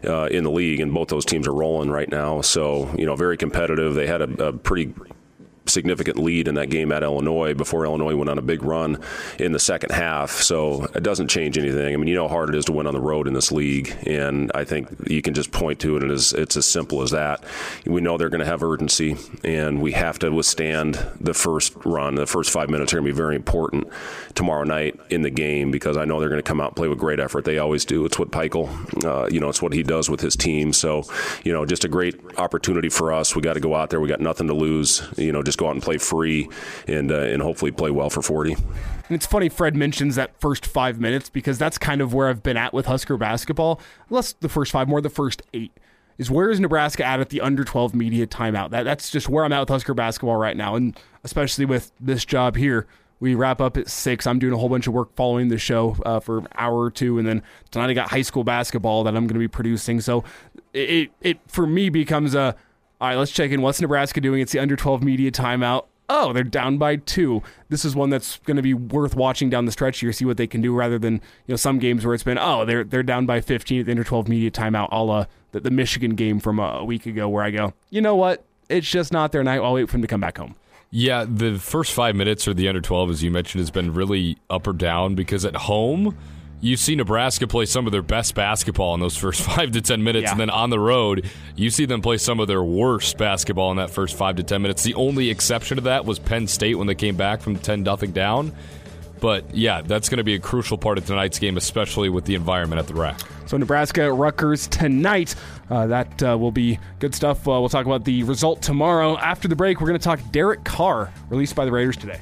Speaker 13: uh, in the league, and both those teams are rolling right now. So you know, very competitive. They had a, a pretty significant lead in that game at Illinois before Illinois went on a big run in the second half. So it doesn't change anything. I mean, you know how hard it is to win on the road in this league, and I think you can just point to it, and it's, it's as simple as that. We know they're going to have urgency, and we have to withstand the first run. The first five minutes are going to be very important tomorrow night in the game because I know they're going to come out and play with great effort. They always do. It's what Pikiell, uh, you know, it's what he does with his team. So, you know, just a great opportunity for us. We got to go out there. We got nothing to lose. You know, just go out and play free and uh, and hopefully play well for 40. And
Speaker 1: it's funny Fred mentions that first five minutes because that's kind of where I've been at with Husker basketball. Less the first five, more the first eight. Is where is Nebraska at at the under 12 media timeout? That that's just where I'm at with Husker basketball right now, and especially with this job here. We wrap up at six. I'm doing a whole bunch of work following the show uh, for an hour or two, and then tonight I got high school basketball that I'm going to be producing. So it it for me becomes a all right, let's check in. What's Nebraska doing? It's the under 12 media timeout. Oh, they're down by two. This is one that's going to be worth watching down the stretch here, see what they can do, rather than you know some games where it's been oh they're they're down by 15 at the under 12 media timeout, a la the, the Michigan game from a, a week ago, where I go, you know what, it's just not their night. I'll wait for them to come back home.
Speaker 2: Yeah, the first five minutes or the under 12, as you mentioned, has been really up or down because at home you see Nebraska play some of their best basketball in those first five to ten minutes, yeah. and then on the road, you see them play some of their worst basketball in that first five to ten minutes. The only exception to that was Penn State when they came back from ten nothing down. But yeah, that's going to be a crucial part of tonight's game, especially with the environment at the RAC.
Speaker 1: So Nebraska Rutgers tonight. Uh, that uh, will be good stuff. Uh, we'll talk about the result tomorrow. After the break, we're going to talk Derek Carr, released by the Raiders today.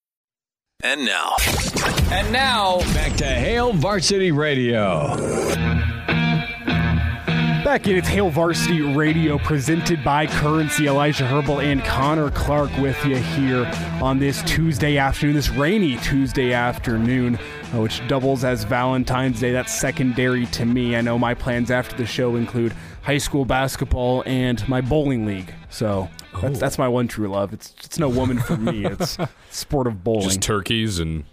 Speaker 7: And now. And now, back to Hail Varsity Radio.
Speaker 1: Back in its Hail Varsity Radio, presented by Currency, Elijah Herbel and Connor Clark with you here on this Tuesday afternoon, this rainy Tuesday afternoon, uh, which doubles as Valentine's Day. That's secondary to me. I know my plans after the show include high school basketball and my bowling league. So that's, that's my one true love. It's it's no woman for me. It's sport of bowling.
Speaker 2: Just turkeys and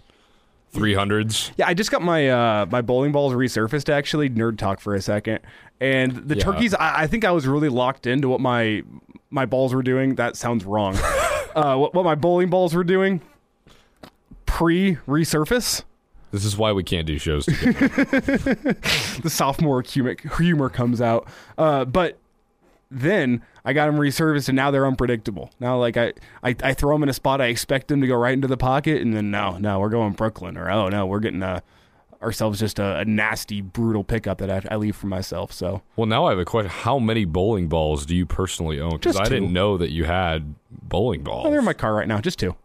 Speaker 2: three hundreds.
Speaker 1: Yeah, I just got my uh, my bowling balls resurfaced. Actually, nerd talk for a second. And the yeah. turkeys, I, I, think I was really locked into what my my balls were doing. That sounds wrong. uh, what, what my bowling balls were doing pre resurface.
Speaker 2: This is why we can't do shows.
Speaker 1: the sophomore humor, humor comes out. Uh, but then I got them resurfaced, and now they're unpredictable. Now, like I, I, I, throw them in a spot, I expect them to go right into the pocket, and then no, no, we're going Brooklyn, or oh no, we're getting a, ourselves just a, a nasty, brutal pickup that I, I, leave for myself. So,
Speaker 2: well, now I have a question: How many bowling balls do you personally own? Because I didn't know that you had bowling balls.
Speaker 1: Oh, they're in my car right now, just two.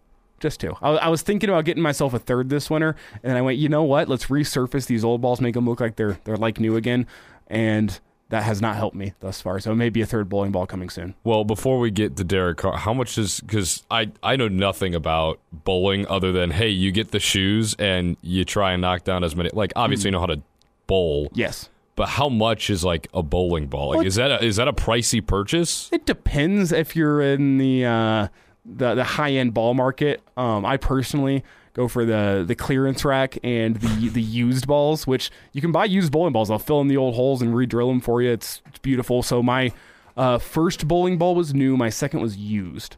Speaker 1: Just two. I, I was thinking about getting myself a third this winter, and then I went, you know what? Let's resurface these old balls, make them look like they're they're like new again, and that has not helped me thus far. So maybe a third bowling ball coming soon.
Speaker 2: Well, before we get to Derek Carr, how much is because I I know nothing about bowling other than hey, you get the shoes and you try and knock down as many. Like obviously, mm. you know how to bowl.
Speaker 1: Yes.
Speaker 2: But how much is like a bowling ball? Like, well, is that a, is that a pricey purchase?
Speaker 1: It depends if you're in the uh, the the high end ball market. Um, I personally go for the the clearance rack and the the used balls, which you can buy used bowling balls. I'll fill in the old holes and re-drill them for you. It's, it's beautiful. So my uh, first bowling ball was new. My second was used.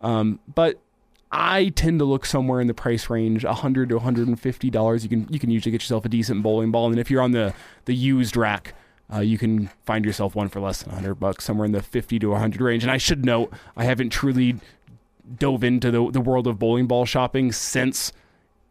Speaker 1: Um, but I tend to look somewhere in the price range, hundred to one hundred and fifty dollars. You can you can usually get yourself a decent bowling ball, and if you're on the the used rack, uh, you can find yourself one for less than hundred bucks, somewhere in the fifty to one hundred range. And I should note, I haven't truly dove into the the world of bowling ball shopping since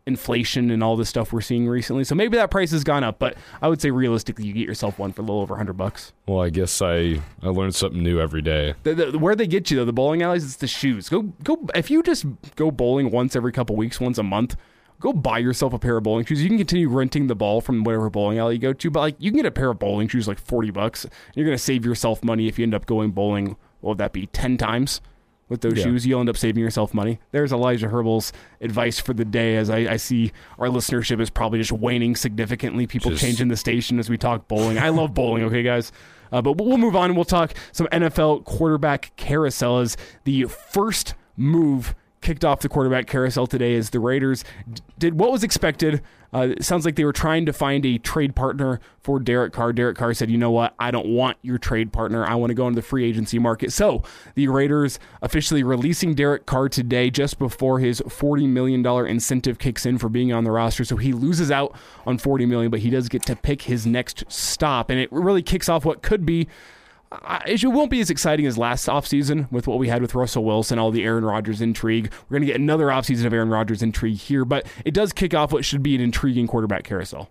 Speaker 1: inflation and all this stuff we're seeing recently. So maybe that price has gone up, but I would say realistically, you get yourself one for a little over hundred bucks.
Speaker 2: Well, I guess I I learn something new every day.
Speaker 1: The, the, where they get you though, the bowling alleys, it's the shoes. Go go if you just go bowling once every couple weeks, once a month. Go buy yourself a pair of bowling shoes. You can continue renting the ball from whatever bowling alley you go to, but like you can get a pair of bowling shoes like forty bucks. You're gonna save yourself money if you end up going bowling. What would that be? Ten times with those
Speaker 2: Yeah.
Speaker 1: shoes, you'll end up saving yourself money. There's Elijah Herbel's advice for the day. As I, I see our listenership is probably just waning significantly. People
Speaker 2: Just-
Speaker 1: changing the station as we talk bowling. I love bowling. Okay, guys. Uh, but we'll move on and we'll talk some NFL quarterback carousel as the first move kicked off the quarterback carousel today as the Raiders d- did what was expected. Uh, it sounds like they were trying to find a trade partner for Derek Carr. Derek Carr said, "You know what? I don't want your trade partner. I want to go into the free agency market." So the Raiders officially releasing Derek Carr today, just before his forty million dollar incentive kicks in for being on the roster. So he loses out on forty million, but he does get to pick his next stop, and it really kicks off what could be I- it won't be as exciting as last offseason with what we had with Russell Wilson, all the Aaron Rodgers intrigue. We're going to get another offseason of Aaron Rodgers intrigue here, but it does kick off what should be an intriguing quarterback carousel.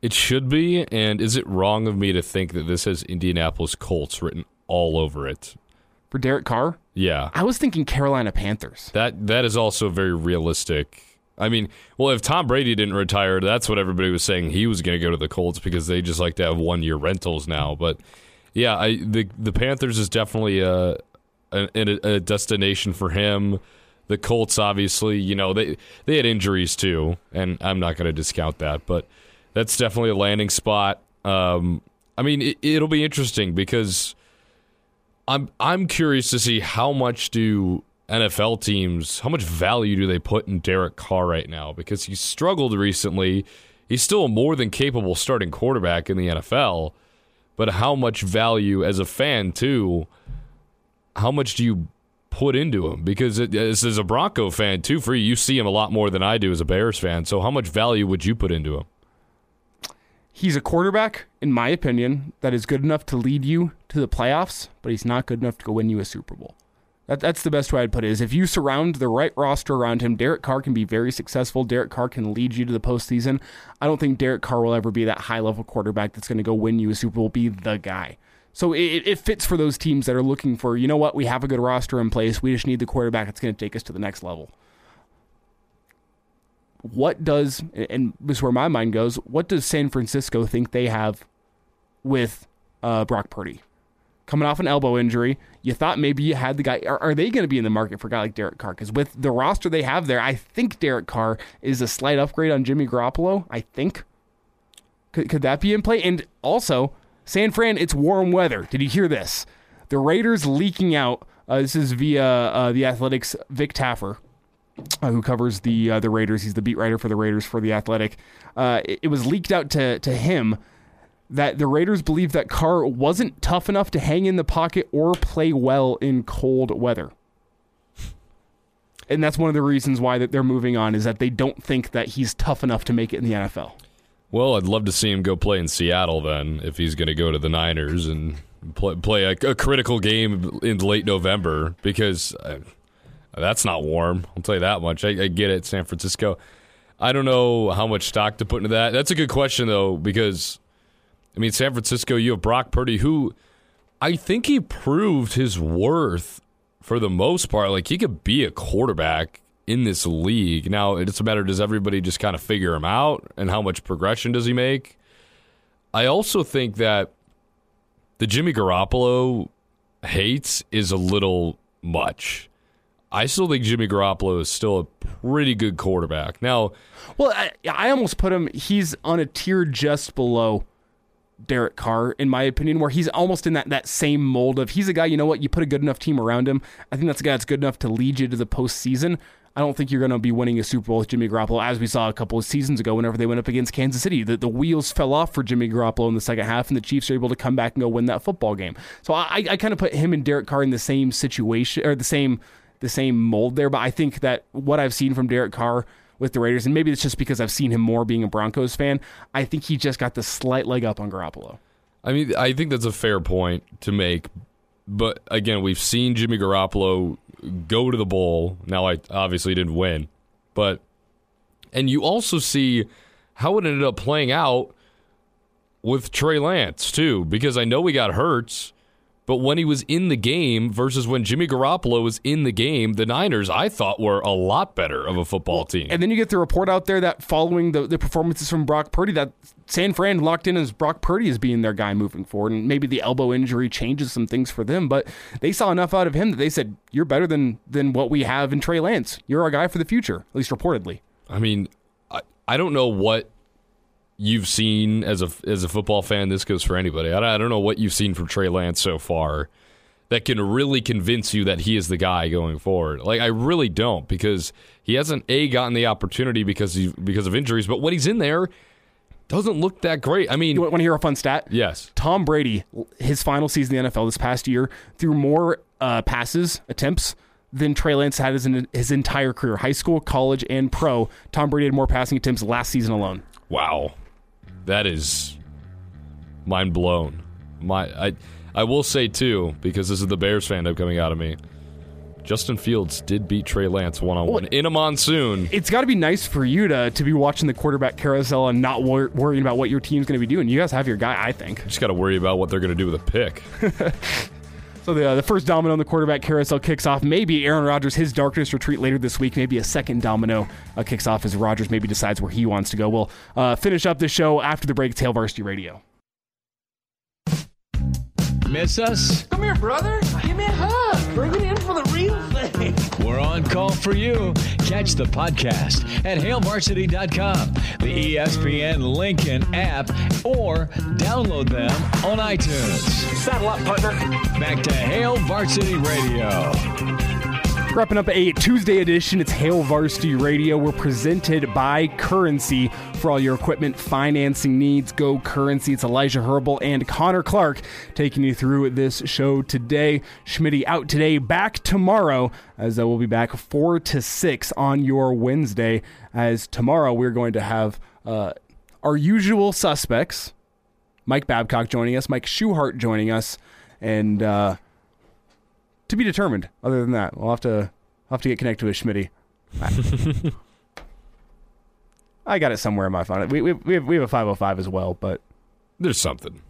Speaker 2: It should be, and is it wrong of me to think that this has Indianapolis Colts written all over it?
Speaker 1: For Derek Carr,
Speaker 2: Yeah.
Speaker 1: I was thinking Carolina Panthers.
Speaker 2: That that is also very realistic. I mean, well, if Tom Brady didn't retire, that's what everybody was saying he was going to go to the Colts because they just like to have one year rentals now. But yeah, I, the the Panthers is definitely a, a a destination for him. The Colts, obviously, you know they they had injuries too, and I'm not going to discount that, but that's definitely a landing spot. Um, I mean, it, it'll be interesting because I'm I'm curious to see how much do NFL teams how much value do they put in Derek Carr right now because he's struggled recently. He's still a more than capable starting quarterback in the NFL, but how much value as a fan too? How much do you put into him? Because this is a Bronco fan too. For you, you see him a lot more than I do as a Bears fan. So how much value would you put into him?
Speaker 1: He's a quarterback, in my opinion, that is good enough to lead you to the playoffs, but he's not good enough to go win you a Super Bowl. That, that's the best way I'd put it. Is if you surround the right roster around him, Derek Carr can be very successful. Derek Carr can lead you to the postseason. I don't think Derek Carr will ever be that high level quarterback that's going to go win you a Super Bowl, be the guy. So it, it fits for those teams that are looking for, you know what, we have a good roster in place. We just need the quarterback that's going to take us to the next level. What does, and this is where my mind goes, what does San Francisco think they have with uh, Brock Purdy? Coming off an elbow injury, you thought maybe you had the guy. Are, are they going to be in the market for a guy like Derek Carr? Because with the roster they have there, I think Derek Carr is a slight upgrade on Jimmy Garoppolo. I think. Could, could that be in play? And also, San Fran, it's warm weather. Did you hear this? The Raiders leaking out. Uh, this is via uh, the Athletics' Vic Tafur, uh, who covers the uh, the Raiders. He's the beat writer for the Raiders for the Athletic. Uh, it, it was leaked out to to him that the Raiders believe that Carr wasn't tough enough to hang in the pocket or play well in cold weather. And that's one of the reasons why that they're moving on is that they don't think that he's tough enough to make it in the NFL.
Speaker 2: Well, I'd love to see him go play in Seattle then, if he's going to go to the Niners and play, play a, a critical game in late November, because uh, that's not warm. I'll tell you that much. I, I get it, San Francisco. I don't know how much stock to put into that. That's a good question though, because I mean, San Francisco, you have Brock Purdy, who I think he proved his worth for the most part. Like he could be a quarterback in this league. Now it's a matter does everybody just kind of figure him out and how much progression does he make? I also think that the Jimmy Garoppolo hates is a little much. I still think Jimmy Garoppolo is still a pretty good quarterback. Now,
Speaker 1: Well, I, I almost put him, he's on a tier just below Derek Carr, in my opinion, where he's almost in that, that same mold of he's a guy, you know what, you put a good enough team around him. I think that's a guy that's good enough to lead you to the postseason. I don't think you're going to be winning a Super Bowl with Jimmy Garoppolo, as we saw a couple of seasons ago whenever they went up against Kansas City. The, the wheels fell off for Jimmy Garoppolo in the second half, and the Chiefs are able to come back and go win that football game. So I, I kind of put him and Derek Carr in the same situation, or the same the same mold there. But I think that what I've seen from Derek Carr with the Raiders, and maybe it's just because I've seen him more being a Broncos fan, I think he just got the slight leg up on Garoppolo.
Speaker 2: I mean, I think that's a fair point to make. But again, we've seen Jimmy Garoppolo go to the bowl. Now, I obviously didn't win, but And you also see how it ended up playing out with Trey Lance, too, because I know we got Hurts, but when he was in the game versus when Jimmy Garoppolo was in the game, the Niners, I thought, were a lot better of a football team.
Speaker 1: And then you get the report out there that following the, the performances from Brock Purdy, that San Fran locked in as Brock Purdy as being their guy moving forward. And maybe the elbow injury changes some things for them, but they saw enough out of him that they said, You're better than, than what we have in Trey Lance. You're our guy for the future, at least reportedly.
Speaker 2: I mean, I, I don't know what you've seen as a as a football fan. This goes for anybody. I, I don't know what you've seen from Trey Lance so far that can really convince you that he is the guy going forward. Like I really don't because he hasn't a gotten the opportunity because he, because of injuries, but when he's in there, doesn't look that great. I mean,
Speaker 1: you want to hear a fun stat?
Speaker 2: Yes.
Speaker 1: Tom Brady, his final season in the NFL this past year, threw more uh, passes attempts than Trey Lance had his, his entire career, high school, college, and pro. Tom Brady had more passing attempts last season alone.
Speaker 2: Wow, that is mind blown. My, I, I will say too, because this is the Bears fandom coming out of me. Justin Fields did beat Trey Lance one on one in a monsoon.
Speaker 1: It's got to be nice for you to to be watching the quarterback carousel and not wor- worrying about what your team's going to be doing. You guys have your guy, I think.
Speaker 2: Just got to worry about what they're going to do with a pick.
Speaker 1: So the, uh, the first domino on the quarterback carousel kicks off. Maybe Aaron Rodgers, his darkness retreat later this week. Maybe a second domino uh, kicks off as Rodgers maybe decides where he wants to go. We'll uh, finish up the show after the break. It's Hail Varsity Radio.
Speaker 7: Miss us?
Speaker 14: Come here, brother. Give me a hug. Bring it in for the real thing.
Speaker 7: We're on call for you. Catch the podcast at hailvarsity.com, the ESPN Lincoln app, or download them on iTunes.
Speaker 14: Saddle up, partner.
Speaker 7: Back to Hail Varsity Radio.
Speaker 1: Wrapping up a Tuesday edition, it's Hail Varsity Radio. We're presented by Currency for all your equipment financing needs. Go Currency. It's Elijah Herbel and Connor Clark taking you through this show today. Schmitty out today, back tomorrow, as uh, we'll be back 4 to 6 on your Wednesday. As tomorrow we're going to have uh, our usual suspects Mike Babcock joining us, Mike Schuhart joining us, and. Uh, to be determined. Other than that, we'll have to I'll have to get connected with Schmitty. I got it somewhere in my phone. We we we have, we have a 505 as well, but
Speaker 2: there's something.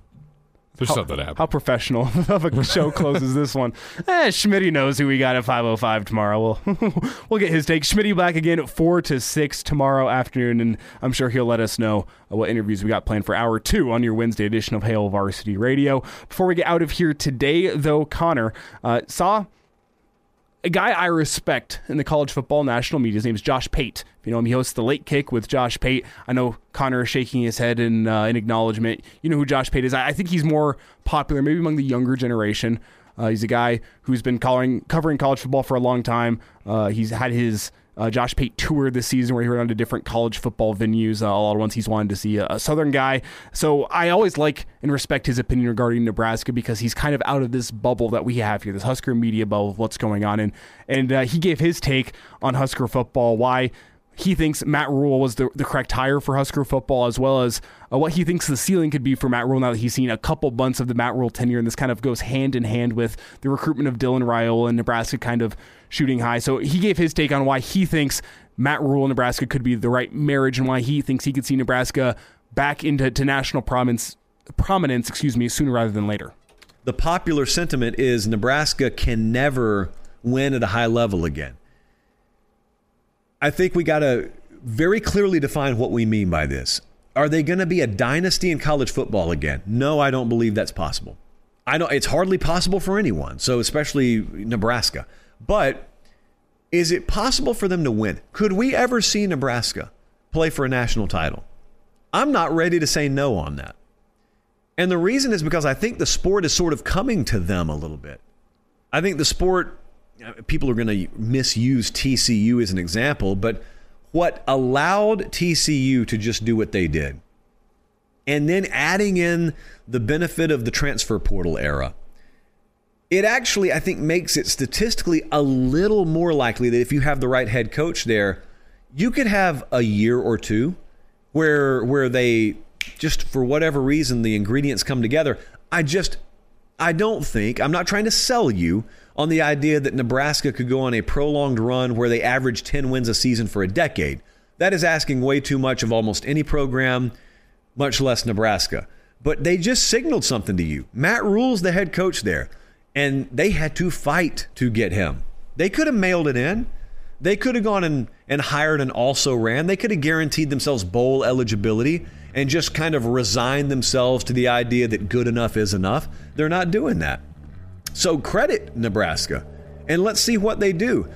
Speaker 2: There's
Speaker 1: how,
Speaker 2: something happening.
Speaker 1: How professional of a show closes this one. Eh, Schmitty knows who we got at 505 tomorrow. We'll we'll get his take. Schmitty back again at 4 to 6 tomorrow afternoon, and I'm sure he'll let us know what interviews we got planned for hour two on your Wednesday edition of Hail Varsity Radio. Before we get out of here today, though, Connor uh, saw a guy I respect in the college football national media. His name is Josh Pate. If you know him, he hosts the Late Kick with Josh Pate. I know Connor is shaking his head in uh, in acknowledgement. You know who Josh Pate is. I, I think he's more popular, maybe among the younger generation. Uh, he's a guy who's been covering covering college football for a long time. Uh, he's had his uh, Josh Pate tour this season where he went on to different college football venues. Uh, a lot of ones he's wanted to see a, a, Southern guy. So I always like and respect his opinion regarding Nebraska because he's kind of out of this bubble that we have here, this Husker media bubble of what's going on. And and uh, he gave his take on Husker football, why he thinks Matt Rhule was the, the correct hire for Husker football, as well as uh, what he thinks the ceiling could be for Matt Rhule now that he's seen a couple months of the Matt Rhule tenure. And this kind of goes hand in hand with the recruitment of Dylan Raiola and Nebraska kind of shooting high. So he gave his take on why he thinks Matt Rhule in Nebraska could be the right marriage and why he thinks he could see Nebraska back into to national prominence, prominence, excuse me, sooner rather than later.
Speaker 15: The popular sentiment is Nebraska can never win at a high level again. I think we got to very clearly define what we mean by this. Are they going to be a dynasty in college football again? No, I don't believe that's possible. I know it's hardly possible for anyone, so especially Nebraska. But is it possible for them to win? Could we ever see Nebraska play for a national title? I'm not ready to say no on that. And the reason is because I think the sport is sort of coming to them a little bit. I think the sport, people are going to misuse TCU as an example, but what allowed TCU to just do what they did, and then adding in the benefit of the transfer portal era, it actually, I think, makes it statistically a little more likely that if you have the right head coach there, you could have a year or two where where they just for whatever reason the ingredients come together. I just I don't think I'm not trying to sell you on the idea that Nebraska could go on a prolonged run where they average 10 wins a season for a decade. That is asking way too much of almost any program, much less Nebraska. But they just signaled something to you. Matt Rhule's the head coach there, and they had to fight to get him. They could have mailed it in. They could have gone and, and hired an also ran. They could have guaranteed themselves bowl eligibility and just kind of resigned themselves to the idea that good enough is enough. They're not doing that. So credit Nebraska and let's see what they do.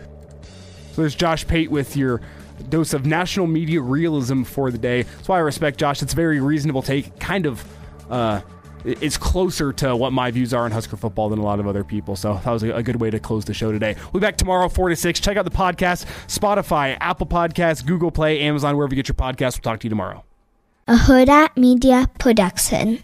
Speaker 1: So there's Josh Pate with your dose of national media realism for the day. That's why I respect Josh. It's a very reasonable take. Kind of, uh, it's closer to what my views are on Husker football than a lot of other people. So that was a good way to close the show today. We'll be back tomorrow, 4 to 6. Check out the podcast, Spotify, Apple Podcasts, Google Play, Amazon, wherever you get your podcasts. We'll talk to you tomorrow.
Speaker 16: A Huda Media Production.